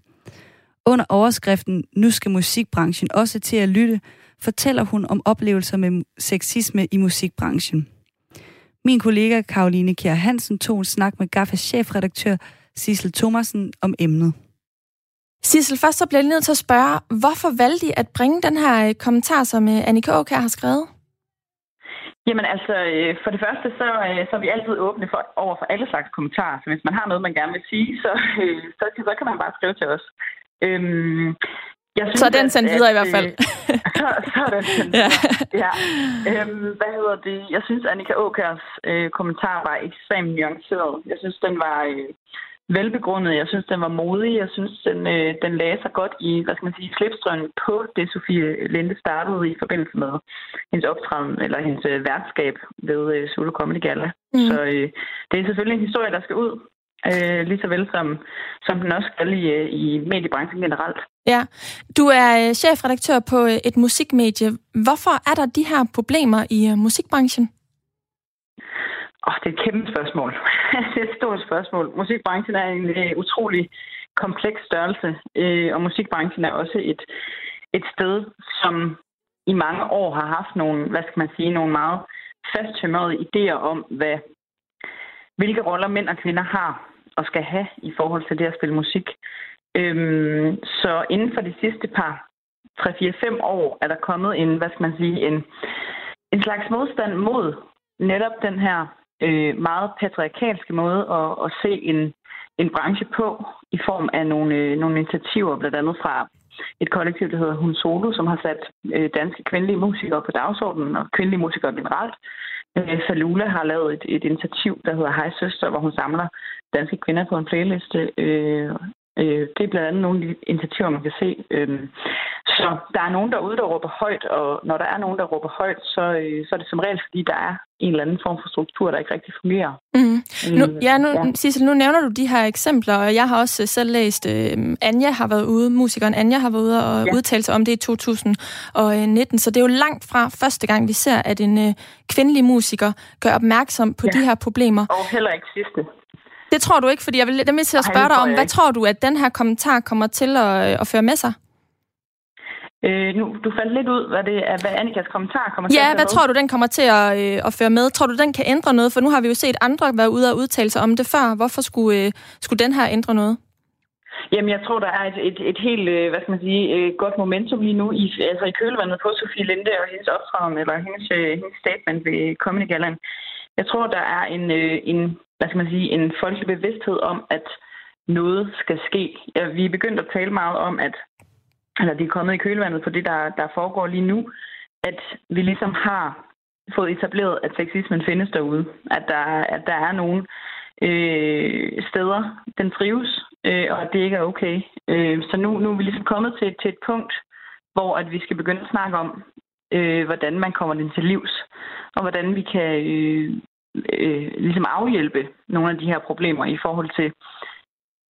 A: Under overskriften Nu skal musikbranchen også til at lytte, fortæller hun om oplevelser med sexisme i musikbranchen. Min kollega Karoline Kjær Hansen tog en snak med Gaffas chefredaktør Sissel Thomasen om emnet.
D: Sissel, først så bliver jeg nødt til at spørge, hvorfor valgte I at bringe den her øh, kommentar, som øh, Annika Åkær har skrevet?
I: Jamen altså, øh, for det første, så, så er vi altid åbne for, over for alle slags kommentarer. Så hvis man har noget, man gerne vil sige, så, så, så kan man bare skrive til os. Øhm,
D: jeg synes, så er den sendt videre at, i hvert fald. *laughs*
I: så, så er den sendt ja. ja. Øhm, hvad hedder det? Jeg synes, Annika Åkærs øh, kommentar var ekstremt nuanceret. Jeg synes, den var øh, velbegrundet. Jeg synes, den var modig. Jeg synes, den, øh, den lagde sig godt i, hvad skal man sige, slipstrømmen på det, Sofie Linde startede i forbindelse med hendes optræden, eller hendes øh, værtskab ved øh, Solo Comedy Gala. Mm. Så øh, det er selvfølgelig en historie, der skal ud øh, lige så vel som, som den også skal i, øh, i mediebranchen generelt.
D: Ja, du er øh, chefredaktør på øh, et musikmedie. Hvorfor er der de her problemer i musikbranchen?
I: Oh, det er et kæmpe spørgsmål. *laughs* det er et stort spørgsmål. Musikbranchen er en uh, utrolig kompleks størrelse, uh, og musikbranchen er også et, et sted, som i mange år har haft nogle, hvad skal man sige, nogle meget fasttømrede idéer om, hvad, hvilke roller mænd og kvinder har og skal have i forhold til det at spille musik. Øhm, så inden for de sidste par 3-4-5 år er der kommet en, hvad skal man sige, en, en slags modstand mod netop den her øh, meget patriarkalske måde at, at se en, en branche på i form af nogle, øh, nogle initiativer, blandt andet fra et kollektiv, der hedder Hun Solo, som har sat øh, danske kvindelige musikere på dagsordenen, og kvindelige musikere generelt. Øh, Falula har lavet et, et initiativ, der hedder Hej Søster, hvor hun samler danske kvinder på en playliste. Øh, øh, det er blandt andet nogle af de initiativer, man kan se. Øh, så der er nogen derude, der råber højt, og når der er nogen, der råber højt, så, øh, så er det som regel, fordi der er en eller anden form for struktur, der ikke rigtig fungerer.
D: Mm. Nu, ja, nu, ja. Sissel, nu nævner du de her eksempler, og jeg har også selv læst, øh, Anja har været ude, musikeren Anja har været ude og ja. udtale sig om det i 2019, så det er jo langt fra første gang, vi ser, at en øh, kvindelig musiker gør opmærksom på ja. de her problemer.
I: Og heller ikke sidste.
D: Det tror du ikke, fordi jeg vil nemlig til at spørge dig om, hvad tror du, at den her kommentar kommer til at, at føre med sig?
I: Øh, nu, du faldt lidt ud, hvad, det er, hvad Annikas kommentar kommer
D: ja,
I: til
D: at Ja, hvad tror du, den kommer til at, øh, at føre med? Tror du, den kan ændre noget? For nu har vi jo set andre være ude og udtale sig om det før. Hvorfor skulle, øh, skulle den her ændre noget?
I: Jamen, jeg tror, der er et, et, et helt, øh, hvad skal man sige, øh, godt momentum lige nu i, altså i kølvandet på Sofie Linde og hendes optræden, eller hendes, øh, hendes statement ved Comedy Gallaen. Jeg tror, der er en, en, hvad skal man sige, en folkelig bevidsthed om, at noget skal ske. Vi er begyndt at tale meget om, at eller de er kommet i kølvandet på det, der, der foregår lige nu, at vi ligesom har fået etableret, at sexismen findes derude. At der, at der er nogle øh, steder, den trives, øh, og at det ikke er okay. Øh, så nu, nu er vi ligesom kommet til, til et punkt, hvor at vi skal begynde at snakke om, øh, hvordan man kommer den til livs, og hvordan vi kan øh, øh, ligesom afhjælpe nogle af de her problemer i forhold til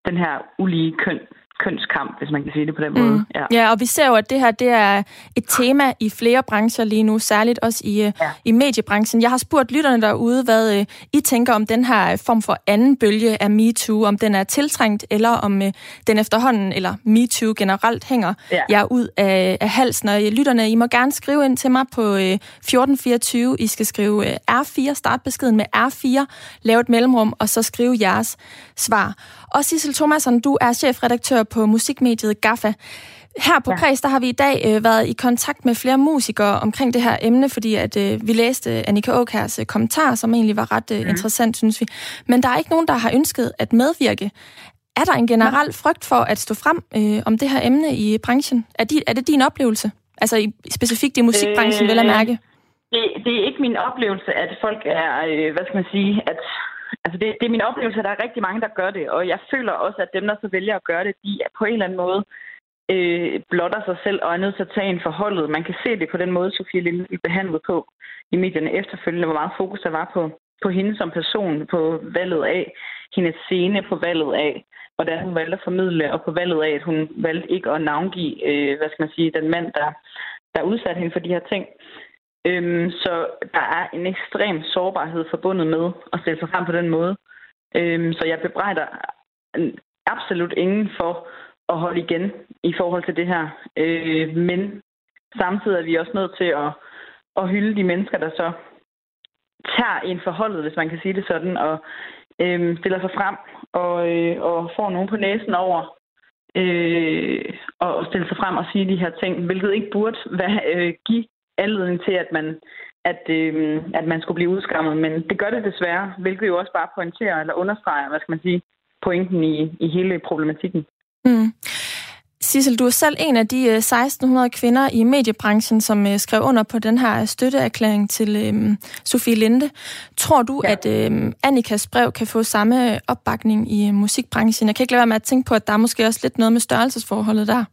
I: den her ulige køn kønskamp, hvis man kan sige det på den måde. Mm.
D: Ja. ja, og vi ser jo, at det her det er et tema i flere brancher lige nu, særligt også i, øh, ja. i mediebranchen. Jeg har spurgt lytterne derude, hvad uh, I tænker om den her form for anden bølge af MeToo, om den er tiltrængt, eller om den efterhånden, eller MeToo generelt, hænger ja. jer ud af, af halsen. Og lytterne, I må gerne skrive ind til mig på uh, 1424. I skal skrive uh, R4, startbeskeden med R4, lave et mellemrum, og så skrive jeres svar. Og Sissel Thomasson, du er chefredaktør på musikmediet GAFFA. Her på ja. Kreds, der har vi i dag øh, været i kontakt med flere musikere omkring det her emne, fordi at øh, vi læste Annika Åkærs øh, kommentar, som egentlig var ret øh, mm. interessant, synes vi. Men der er ikke nogen, der har ønsket at medvirke. Er der en generel frygt for at stå frem øh, om det her emne i branchen? Er, de, er det din oplevelse? Altså i, specifikt i musikbranchen, øh, vil jeg mærke?
I: Det, det er ikke min oplevelse, at folk er, øh, hvad skal man sige, at altså det, det er min oplevelse, at der er rigtig mange, der gør det, og jeg føler også, at dem, der så vælger at gøre det, de er på en eller anden måde øh, blotter sig selv og er nødt til at tage en forholdet. Man kan se det på den måde, Sofie Linde blev behandlet på i medierne efterfølgende, hvor meget fokus der var på, på hende som person, på valget af hendes scene, på valget af, hvordan hun valgte at formidle, og på valget af, at hun valgte ikke at navngive, øh, hvad skal man sige, den mand, der, der udsatte hende for de her ting. Øhm, så der er en ekstrem sårbarhed forbundet med at stille sig frem på den måde. Øhm, så jeg bebrejder absolut ingen for at holde igen i forhold til det her. Øh, men samtidig er vi også nødt til at, at hylde de mennesker, der så tager en forholdet, hvis man kan sige det sådan, og øh, stiller sig frem og, øh, og får nogen på næsen over øh, og stille sig frem og sige de her ting, hvilket ikke burde være, øh, give anledning til, at man, at, øh, at man skulle blive udskammet. Men det gør det desværre, hvilket jo også bare pointerer eller understreger, hvad skal man sige, pointen i, i hele problematikken.
D: Mm. Sissel, du er selv en af de 1600 øh, kvinder i mediebranchen, som øh, skrev under på den her støtteerklæring til øhm, Sofie Linde. Tror du, ja. at øhm, Annikas brev kan få samme opbakning i musikbranchen? Jeg kan ikke lade være med at tænke på, at der er måske også lidt noget med størrelsesforholdet der.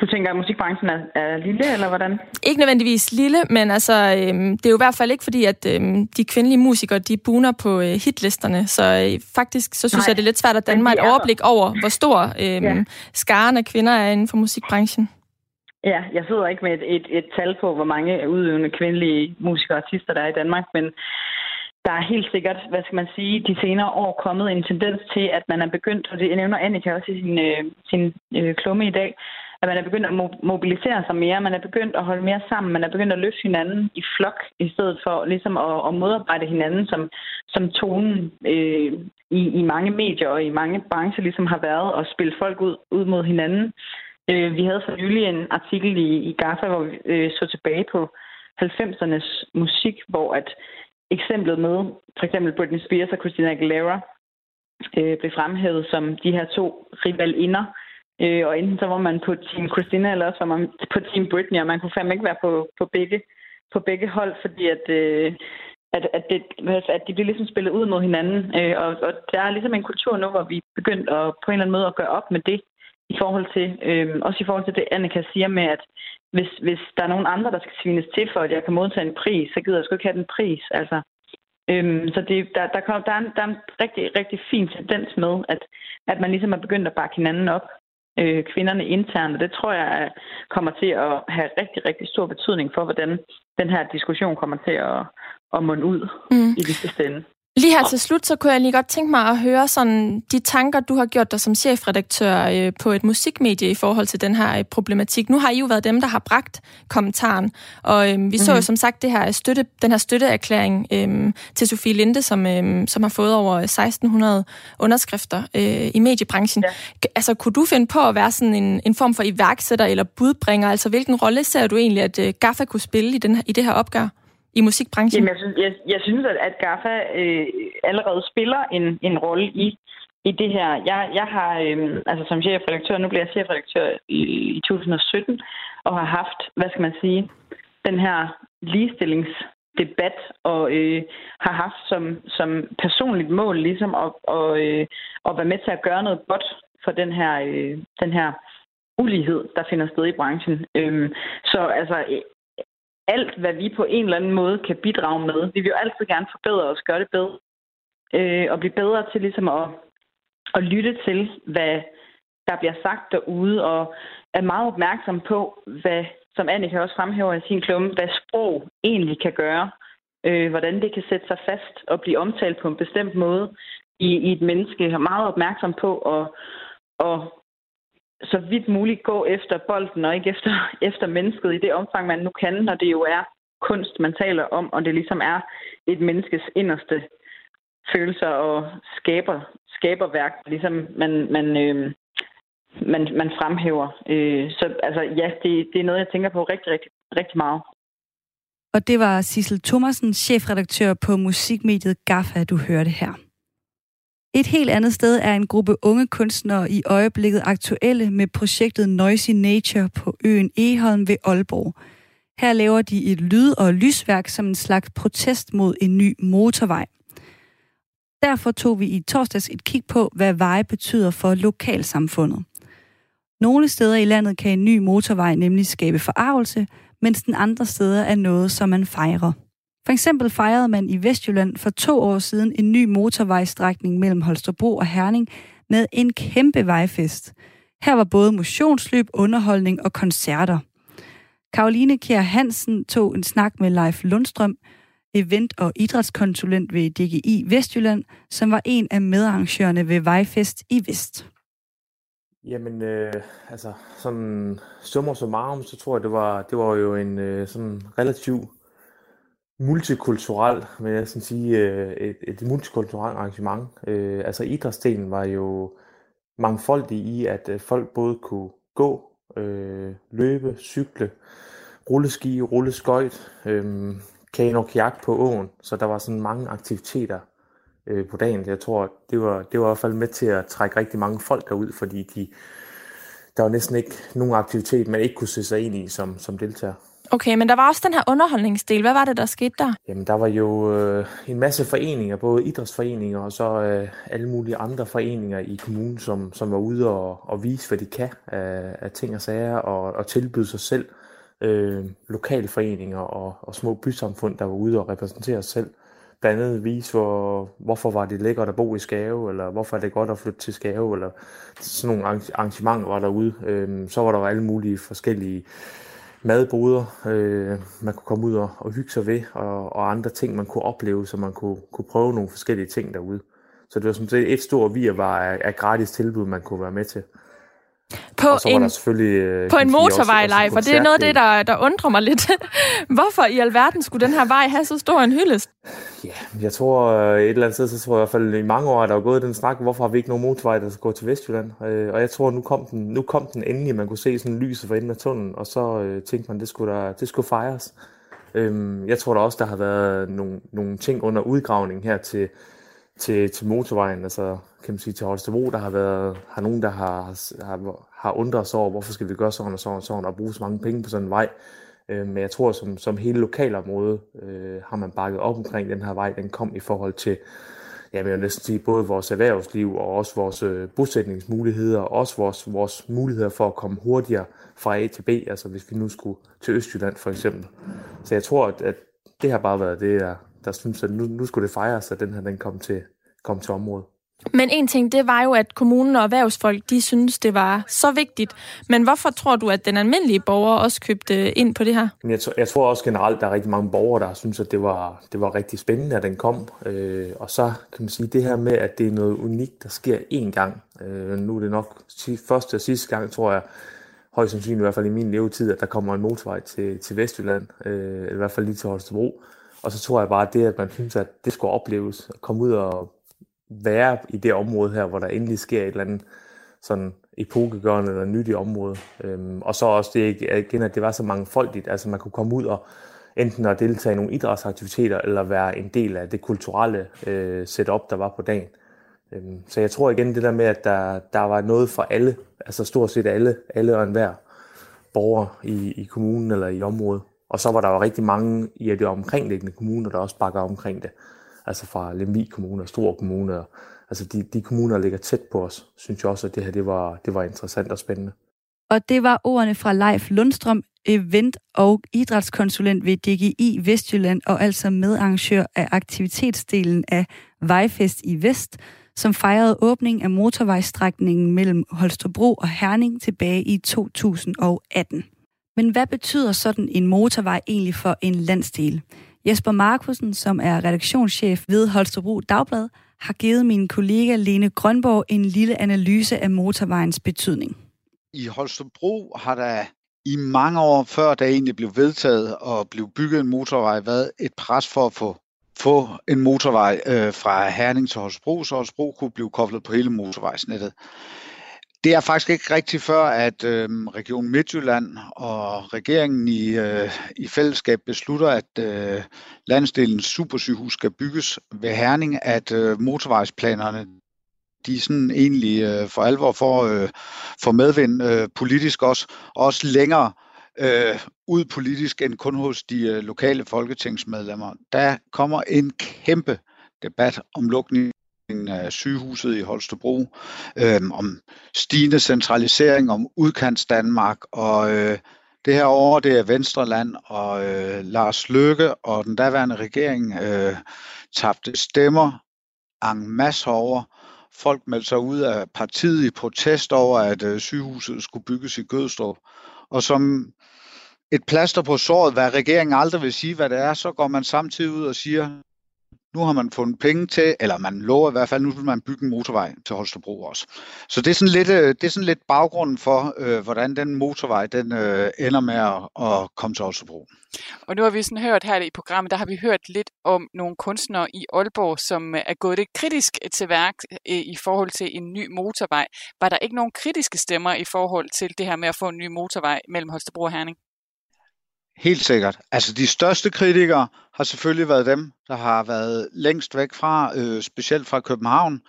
I: Du tænker, at musikbranchen er, er lille, eller hvordan?
D: Ikke nødvendigvis lille, men altså, øhm, det er jo i hvert fald ikke fordi, at øhm, de kvindelige musikere, de buner på øh, hitlisterne. Så øh, faktisk, så synes Nej. jeg, det er lidt svært at danne mig et overblik over, hvor stor øhm, ja. skaren af kvinder er inden for musikbranchen.
I: Ja, jeg sidder ikke med et, et, et tal på, hvor mange udøvende kvindelige musikere og artister, der er i Danmark, men der er helt sikkert, hvad skal man sige, de senere år kommet en tendens til, at man er begyndt, og det nævner Annika også i sin, øh, sin øh, klumme i dag, at man er begyndt at mobilisere sig mere, man er begyndt at holde mere sammen, man er begyndt at løfte hinanden i flok, i stedet for ligesom at, at modarbejde hinanden, som, som tonen øh, i, i mange medier og i mange brancher ligesom har været, at spille folk ud, ud mod hinanden. Øh, vi havde for nylig en artikel i, i GAFA, hvor vi øh, så tilbage på 90'ernes musik, hvor at eksemplet med for eksempel Britney Spears og Christina Aguilera øh, blev fremhævet som de her to rivalinder, Øh, og enten så var man på Team Christina, eller også var man på Team Britney, og man kunne fandme ikke være på, på, begge, på begge hold, fordi at, øh, at, at, det, at de bliver ligesom spillet ud mod hinanden. Øh, og, og der er ligesom en kultur nu, hvor vi er begyndt at, på en eller anden måde at gøre op med det, i forhold til, øh, også i forhold til det, Annika siger med, at hvis, hvis der er nogen andre, der skal svines til for, at jeg kan modtage en pris, så gider jeg sgu ikke have den pris. Altså, øhm, så det, der, der, kom, der, er en, der er en rigtig, rigtig fin tendens med, at, at man ligesom er begyndt at bakke hinanden op øh, kvinderne internt, og det tror jeg kommer til at have rigtig, rigtig stor betydning for, hvordan den her diskussion kommer til at, at munde ud mm. i det sidste ende.
D: Lige her til slut, så kunne jeg lige godt tænke mig at høre sådan de tanker, du har gjort dig som chefredaktør øh, på et musikmedie i forhold til den her øh, problematik. Nu har I jo været dem, der har bragt kommentaren, og øh, vi mm-hmm. så jo mhm. som sagt det her støtte, den her støtteerklæring øh, til Sofie Linde, som, øh, som har fået over 1600 underskrifter øh, i mediebranchen. Ja. Altså, kunne du finde på at være sådan en, en form for iværksætter eller budbringer? Altså, hvilken rolle ser du egentlig, at øh, GAFA kunne spille i, den, i det her opgør? I musikbranchen?
I: Jamen, jeg, synes, jeg, jeg synes, at, at GAFA øh, allerede spiller en, en rolle i, i det her. Jeg, jeg har, øh, altså som chefredaktør, nu bliver jeg chefredaktør i, i 2017, og har haft, hvad skal man sige, den her ligestillingsdebat, og øh, har haft som, som personligt mål ligesom at, og, øh, at være med til at gøre noget godt for den her, øh, den her ulighed, der finder sted i branchen. Øhm, så altså, alt, hvad vi på en eller anden måde kan bidrage med. Vi vil jo altid gerne forbedre os, gøre det bedre. Øh, og blive bedre til ligesom at, at lytte til, hvad der bliver sagt derude, og er meget opmærksom på, hvad, som Annika også fremhæver i sin klumme, hvad sprog egentlig kan gøre. Øh, hvordan det kan sætte sig fast og blive omtalt på en bestemt måde i, i et menneske. Jeg er meget opmærksom på at, at så vidt muligt gå efter bolden og ikke efter, efter mennesket i det omfang, man nu kan, når det jo er kunst, man taler om, og det ligesom er et menneskes inderste følelser og skaber, skaberværk, ligesom man, man, øh, man, man fremhæver. Øh, så altså, ja, det, det er noget, jeg tænker på rigtig, rigtig, rigtig meget.
A: Og det var Sissel Thomasen, chefredaktør på musikmediet GAFA, du hørte her. Et helt andet sted er en gruppe unge kunstnere i øjeblikket aktuelle med projektet Noisy Nature på øen Eholm ved Aalborg. Her laver de et lyd- og lysværk som en slags protest mod en ny motorvej. Derfor tog vi i torsdags et kig på, hvad veje betyder for lokalsamfundet. Nogle steder i landet kan en ny motorvej nemlig skabe forarvelse, mens den andre steder er noget, som man fejrer. For eksempel fejrede man i Vestjylland for to år siden en ny motorvejstrækning mellem Holstebro og Herning med en kæmpe vejfest. Her var både motionsløb, underholdning og koncerter. Karoline Kjær Hansen tog en snak med Leif Lundstrøm, event- og idrætskonsulent ved DGI Vestjylland, som var en af medarrangørerne ved Vejfest i Vest.
J: Jamen, øh, altså, sådan summer summarum, så tror jeg, det var, det var jo en øh, sådan relativt multikulturel, vil jeg sådan sige, øh, et, et multikulturelt arrangement. Øh, altså idrætsdelen var jo mangfoldig i, at øh, folk både kunne gå, øh, løbe, cykle, rulleski, rulleskøjt, øh, kano kajak på åen, så der var sådan mange aktiviteter øh, på dagen. Jeg tror, det var, det var i hvert fald med til at trække rigtig mange folk derud, fordi de, der var næsten ikke nogen aktivitet, man ikke kunne se sig ind i som, som deltager.
D: Okay, men der var også den her underholdningsdel. Hvad var det, der skete der?
J: Jamen, der var jo øh, en masse foreninger, både idrætsforeninger og så øh, alle mulige andre foreninger i kommunen, som, som var ude og, og vise, hvad de kan af, af ting og sager, og, og tilbyde sig selv. Øh, lokale foreninger og, og små bysamfund, der var ude og repræsentere sig selv. Blandt andet vise, hvor, hvorfor var det lækkert at bo i Skave, eller hvorfor er det godt at flytte til Skave, eller sådan nogle arrangementer var derude. Øh, så var der alle mulige forskellige madboder, øh, man kunne komme ud og, og hygge sig ved, og, og andre ting, man kunne opleve, så man kunne, kunne prøve nogle forskellige ting derude. Så det var som set et stort var af, af gratis tilbud, man kunne være med til.
D: På en, øh, på en motorvej, for det er noget af det, der, der undrer mig lidt. *laughs* Hvorfor i alverden skulle den her vej have så stor en hyldest?
J: Ja, jeg tror øh, et eller andet sted, så tror jeg i hvert fald i mange år, at der er gået den snak, hvorfor har vi ikke nogen motorvej, der skal gå til Vestjylland? Øh, og jeg tror, nu kom den, nu kom den endelig, man kunne se sådan lyset for enden af tunnelen, og så øh, tænkte man, det skulle, der, det skulle fejres. Øh, jeg tror da også, der har været nogle, nogle ting under udgravning her til, til, til motorvejen, altså kan man sige til Holstebro, der har været, har nogen, der har, har, har undret sig over, hvorfor skal vi gøre sådan og sådan og sådan, og bruge så mange penge på sådan en vej. Øh, men jeg tror, som, som hele lokalområdet øh, har man bakket op omkring den her vej. Den kom i forhold til, ja, jeg vil næsten sige, både vores erhvervsliv og også vores øh, bosætningsmuligheder, og også vores, vores muligheder for at komme hurtigere fra A til B, altså hvis vi nu skulle til Østjylland for eksempel. Så jeg tror, at, at det har bare været det, der, der synes, at nu, nu skulle det fejres, at den her den kom til, kom til området.
D: Men en ting, det var jo, at kommunen og erhvervsfolk, de synes det var så vigtigt. Men hvorfor tror du, at den almindelige borger også købte ind på det her?
J: Jeg, jeg tror også generelt, der er rigtig mange borgere, der synes, at det var, det var rigtig spændende, at den kom. Øh, og så kan man sige, det her med, at det er noget unikt, der sker én gang. Øh, nu er det nok første og sidste gang, tror jeg, højst sandsynligt i hvert fald i min levetid, at der kommer en motorvej til, til Vestjylland, øh, i hvert fald lige til Holstebro. Og så tror jeg bare, at det, at man synes, at det skulle opleves, at komme ud og være i det område her, hvor der endelig sker et eller andet sådan epokegørende eller nyt i området. Øhm, og så også det igen, at det var så mangfoldigt, altså man kunne komme ud og enten at deltage i nogle idrætsaktiviteter, eller være en del af det kulturelle øh, setup, der var på dagen. Øhm, så jeg tror igen det der med, at der, der var noget for alle, altså stort set alle, alle og enhver borgere i, i kommunen eller i området. Og så var der jo rigtig mange i de omkringliggende kommuner, der også bakker omkring det altså fra Lemvig Kommune og Stor Kommune. Altså de, de kommuner, der ligger tæt på os, synes jeg også, at det her det var, det var interessant og spændende.
A: Og det var ordene fra Leif Lundstrøm, event- og idrætskonsulent ved DGI Vestjylland, og altså medarrangør af aktivitetsdelen af Vejfest i Vest, som fejrede åbning af motorvejstrækningen mellem Holstebro og Herning tilbage i 2018. Men hvad betyder sådan en motorvej egentlig for en landsdel? Jesper Markusen, som er redaktionschef ved Holstebro Dagblad, har givet min kollega Lene Grønborg en lille analyse af motorvejens betydning.
K: I Holstebro har der i mange år før der egentlig blev vedtaget og blev bygget en motorvej, været et pres for at få, få en motorvej øh, fra Herning til Holstebro, så Holstebro kunne blive koblet på hele motorvejsnettet. Det er faktisk ikke rigtigt før, at øh, Region Midtjylland og regeringen i, øh, i fællesskab beslutter, at øh, landsdelens supersygehus skal bygges ved Herning, at øh, motorvejsplanerne de sådan egentlig øh, for alvor får, øh, får medvind øh, politisk også, også længere øh, ud politisk end kun hos de øh, lokale folketingsmedlemmer. Der kommer en kæmpe debat om lukning af øh, sygehuset i Holstebro, øh, om stigende centralisering, om udkants Danmark, og øh, det her år, det er Venstreland og øh, Lars Løkke og den daværende regering øh, tabte stemmer en masse over. Folk meldte sig ud af partiet i protest over, at øh, sygehuset skulle bygges i Gødstrup. Og som et plaster på såret, hvad regeringen aldrig vil sige, hvad det er, så går man samtidig ud og siger, nu har man fundet penge til, eller man lover i hvert fald, nu vil man bygge en motorvej til Holstebro også. Så det er sådan lidt, øh, det er sådan lidt baggrunden for, øh, hvordan den motorvej den øh, ender med at, at komme til Holstebro.
L: Og nu har vi sådan hørt her i programmet, der har vi hørt lidt om nogle kunstnere i Aalborg, som øh, er gået lidt kritisk til værk øh, i forhold til en ny motorvej. Var der ikke nogen kritiske stemmer i forhold til det her med at få en ny motorvej mellem Holstebro og Herning?
K: Helt sikkert. Altså de største kritikere har selvfølgelig været dem, der har været længst væk fra, øh, specielt fra København,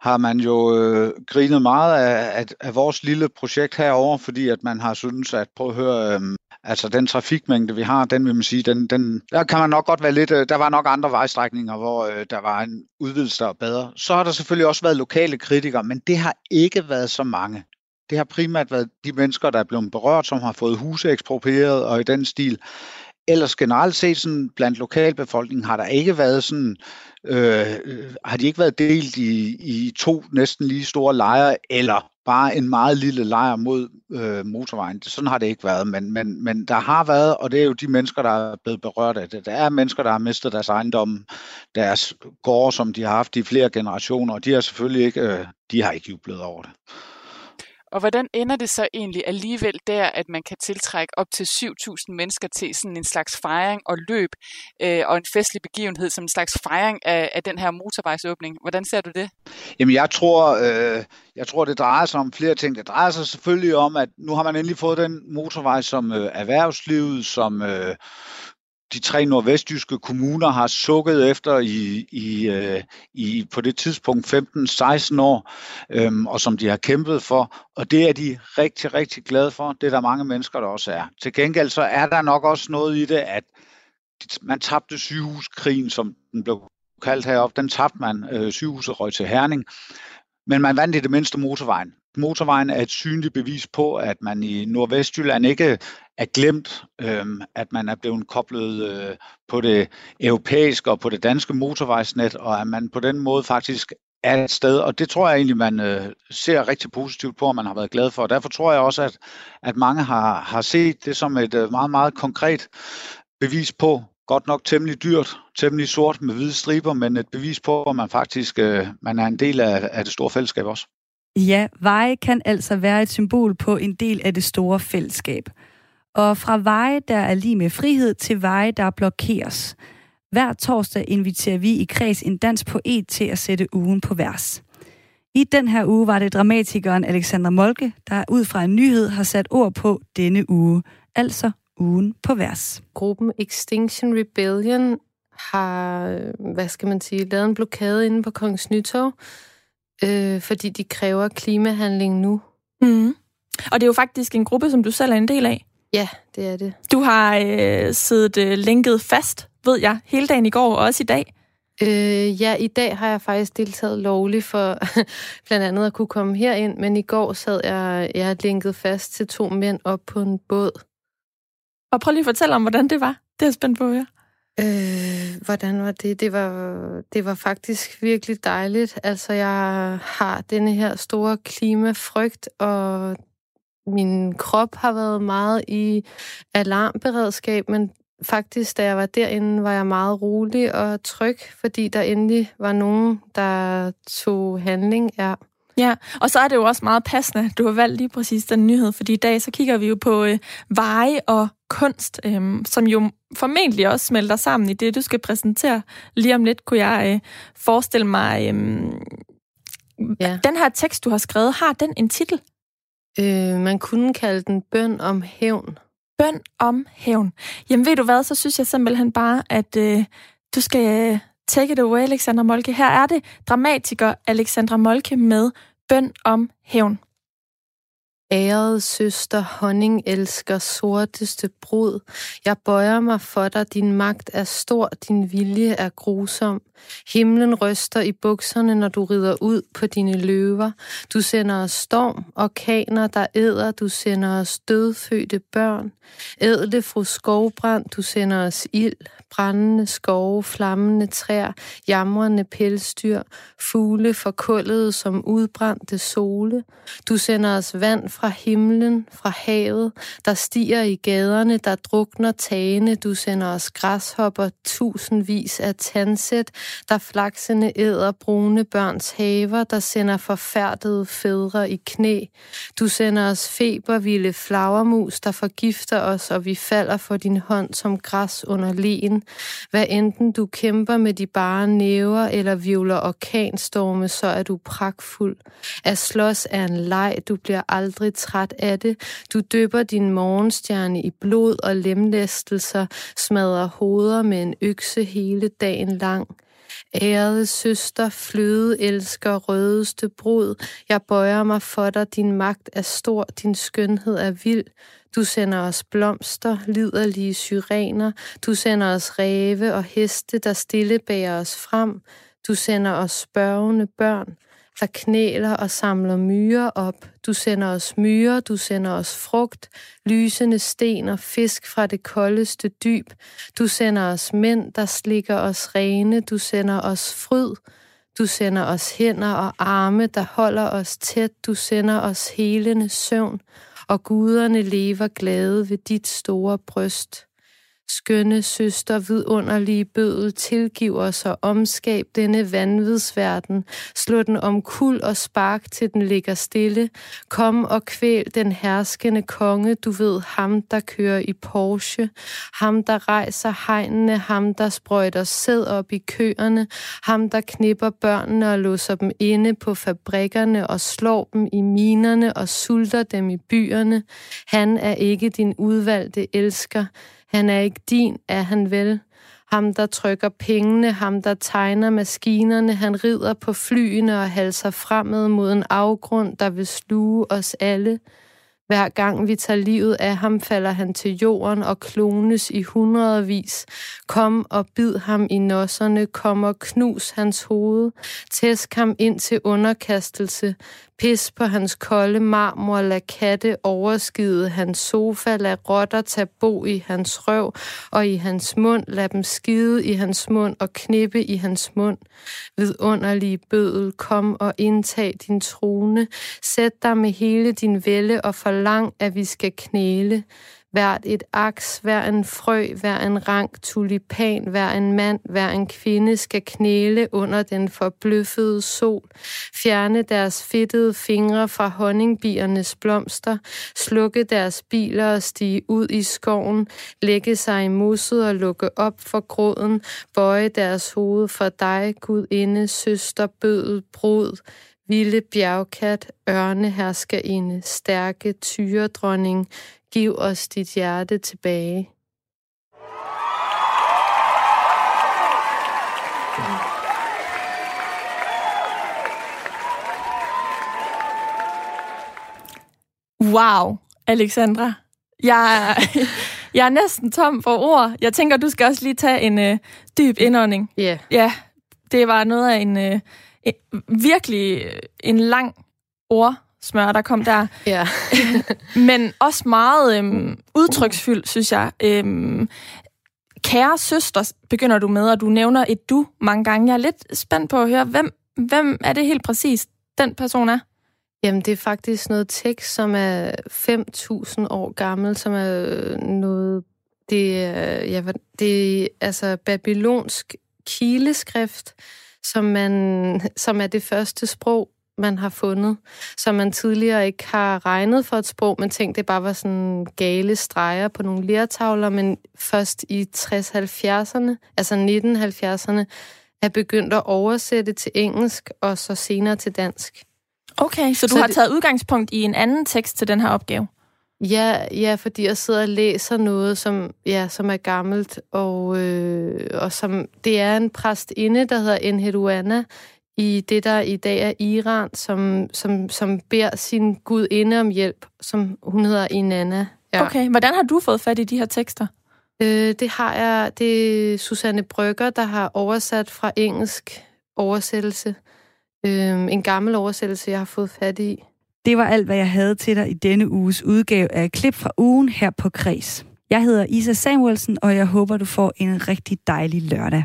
K: har man jo øh, grinet meget af, af, af vores lille projekt herover, fordi at man har syntes, at prøv at høre, øh, altså den trafikmængde, vi har, den vil man sige, den, den, der kan man nok godt være lidt, øh, der var nok andre vejstrækninger, hvor øh, der var en udvidelse, der var bedre. Så har der selvfølgelig også været lokale kritikere, men det har ikke været så mange. Det har primært været de mennesker, der er blevet berørt, som har fået huse eksproprieret og i den stil. Ellers generelt set sådan, blandt lokalbefolkningen har der ikke været sådan, øh, øh har de ikke været delt i, i to næsten lige store lejre, eller bare en meget lille lejr mod øh, motorvejen. Sådan har det ikke været, men, men, men der har været, og det er jo de mennesker, der er blevet berørt af det. Der er mennesker, der har mistet deres ejendom, deres gårde, som de har haft i flere generationer, og de har selvfølgelig ikke, øh, de har ikke jublet over det.
L: Og hvordan ender det så egentlig alligevel der, at man kan tiltrække op til 7.000 mennesker til sådan en slags fejring og løb øh, og en festlig begivenhed som en slags fejring af, af den her motorvejsåbning? Hvordan ser du det?
K: Jamen jeg tror, øh, jeg tror, det drejer sig om flere ting. Det drejer sig selvfølgelig om, at nu har man endelig fået den motorvej, som øh, erhvervslivet, som øh, de tre nordvestjyske kommuner har sukket efter i, i, øh, i på det tidspunkt 15-16 år, øhm, og som de har kæmpet for. Og det er de rigtig, rigtig glade for. Det er der mange mennesker, der også er. Til gengæld så er der nok også noget i det, at man tabte sygehuskrigen, som den blev kaldt heroppe. Den tabte man. Øh, sygehuset røg til Herning. Men man vandt i det mindste motorvejen. Motorvejen er et synligt bevis på, at man i Nordvestjylland ikke er glemt, øh, at man er blevet koblet øh, på det europæiske og på det danske motorvejsnet, og at man på den måde faktisk er et sted, og det tror jeg egentlig, man øh, ser rigtig positivt på, og man har været glad for. Og derfor tror jeg også, at, at mange har, har set det som et øh, meget, meget konkret bevis på, godt nok temmelig dyrt, temmelig sort med hvide striber, men et bevis på, at man faktisk øh, man er en del af, af det store fællesskab også.
A: Ja, veje kan altså være et symbol på en del af det store fællesskab. Og fra veje, der er lige med frihed, til veje, der blokeres. Hver torsdag inviterer vi i Kreds en dansk poet til at sætte ugen på vers. I den her uge var det dramatikeren Alexander Molke, der ud fra en nyhed har sat ord på denne uge, altså ugen på vers.
M: Gruppen Extinction Rebellion har, hvad skal man sige, lavet en blokade inde på Kongens Nytorv, øh, fordi de kræver klimahandling nu.
D: Mm. Og det er jo faktisk en gruppe, som du selv er en del af.
M: Ja, det er det.
D: Du har øh, siddet øh, lænket fast, ved jeg, hele dagen i går og også i dag.
M: Øh, ja, i dag har jeg faktisk deltaget lovligt for *laughs* blandt andet at kunne komme herind, men i går sad jeg, jeg linket fast til to mænd op på en båd.
D: Og prøv lige at fortælle om, hvordan det var. Det er spændt på at høre.
M: Øh, hvordan var det? Det var, det var faktisk virkelig dejligt. Altså, jeg har denne her store klimafrygt, og min krop har været meget i alarmberedskab, men faktisk, da jeg var derinde, var jeg meget rolig og tryg, fordi der endelig var nogen, der tog handling. Ja.
D: Ja, og så er det jo også meget passende, du har valgt lige præcis den nyhed, fordi i dag så kigger vi jo på øh, veje og kunst, øh, som jo formentlig også smelter sammen i det, du skal præsentere lige om lidt, kunne jeg øh, forestille mig. Øh, ja. Den her tekst, du har skrevet, har den en titel?
M: Øh, man kunne kalde den bøn om hævn.
D: Bøn om hævn. Jamen ved du hvad, så synes jeg simpelthen bare, at øh, du skal Take it away, Alexandra Molke. Her er det dramatiker Alexandra Molke med Bøn om hævn.
M: Ærede søster, honning elsker, sorteste brud. Jeg bøjer mig for dig, din magt er stor, din vilje er grusom. Himlen ryster i bukserne, når du rider ud på dine løver. Du sender os storm, orkaner, der æder, du sender os dødfødte børn. Ædle fru skovbrand, du sender os ild, brændende skove, flammende træer, jamrende pelsdyr, fugle forkullede som udbrændte sole. Du sender os vand fra himlen, fra havet, der stiger i gaderne, der drukner tagene. Du sender os græshopper, tusindvis af tandsæt, der flaksende æder brune børns haver, der sender forfærdede fædre i knæ. Du sender os febervilde flagermus, der forgifter os, og vi falder for din hånd som græs under len. Hvad enten du kæmper med de bare næver eller vivler orkanstorme, så er du pragtfuld. At slås er en leg, du bliver aldrig træt af det. Du døber din morgenstjerne i blod og lemlæstelser, smadrer hoveder med en økse hele dagen lang. Ærede søster, fløde elsker, rødeste brud, jeg bøjer mig for dig, din magt er stor, din skønhed er vild. Du sender os blomster, liderlige syrener, du sender os ræve og heste, der stille bærer os frem. Du sender os spørgende børn, der knæler og samler myrer op. Du sender os myrer, du sender os frugt, lysende sten og fisk fra det koldeste dyb. Du sender os mænd, der slikker os rene. Du sender os fryd. Du sender os hænder og arme, der holder os tæt. Du sender os helende søvn, og guderne lever glade ved dit store bryst. Skønne søster, vidunderlige bødel, tilgiv os og omskab denne vanvidsverden. Slå den om kul og spark til den ligger stille. Kom og kvæl den herskende konge, du ved ham, der kører i Porsche. Ham, der rejser hegnene, ham, der sprøjter sæd op i køerne. Ham, der knipper børnene og låser dem inde på fabrikkerne og slår dem i minerne og sulter dem i byerne. Han er ikke din udvalgte elsker. Han er ikke din, er han vel? Ham, der trykker pengene, ham, der tegner maskinerne, han rider på flyene og halser fremad mod en afgrund, der vil sluge os alle. Hver gang vi tager livet af ham, falder han til jorden og klones i hundredvis. Kom og bid ham i nosserne, kom og knus hans hoved. Tæsk ham ind til underkastelse. Pis på hans kolde marmor, lad katte overskide hans sofa, lad rotter tage bo i hans røv og i hans mund, lad dem skide i hans mund og knippe i hans mund. Vidunderlige bødel, kom og indtag din trone. Sæt dig med hele din vælde og forlang, at vi skal knæle hvert et aks, hver en frø, hver en rank tulipan, hver en mand, hver en kvinde skal knæle under den forbløffede sol, fjerne deres fedtede fingre fra honningbiernes blomster, slukke deres biler og stige ud i skoven, lægge sig i muset og lukke op for gråden, bøje deres hoved for dig, Gud inde, søster, bødel, brud, vilde bjergkat, ørneherskerinde, stærke tyredronning, Giv os dit hjerte tilbage.
D: Wow, Alexandra. Jeg, jeg er næsten tom for ord. Jeg tænker, du skal også lige tage en øh, dyb indånding.
M: Ja. Yeah.
D: Ja, det var noget af en, øh, virkelig en lang ord smør, der kom der. *laughs*
M: Ja. *laughs*
D: Men også meget øhm, udtryksfyldt, synes jeg. Øhm, kære søster, begynder du med, og du nævner et du mange gange. Jeg er lidt spændt på at høre, hvem, hvem er det helt præcis, den person er?
M: Jamen, det er faktisk noget tekst, som er 5.000 år gammel, som er noget... Det er, ja, det er altså babylonsk kileskrift, som, man, som er det første sprog, man har fundet, som man tidligere ikke har regnet for et sprog, men tænkte, det bare var sådan gale streger på nogle lertavler, men først i 60-70'erne, altså 1970'erne, er begyndt at oversætte til engelsk, og så senere til dansk.
D: Okay, så du så har det... taget udgangspunkt i en anden tekst til den her opgave?
M: Ja, ja, fordi jeg sidder og læser noget, som, ja, som er gammelt, og, øh, og som, det er en præstinde, der hedder Enheduanna, i det, der i dag er Iran, som, som, som beder sin gudinde om hjælp, som hun hedder Inanna.
D: Ja. Okay, hvordan har du fået fat i de her tekster?
M: Øh, det har jeg, det er Susanne Brygger, der har oversat fra engelsk oversættelse. Øh, en gammel oversættelse, jeg har fået fat i.
A: Det var alt, hvad jeg havde til dig i denne uges udgave af Klip fra ugen her på Kres. Jeg hedder Isa Samuelsen, og jeg håber, du får en rigtig dejlig lørdag.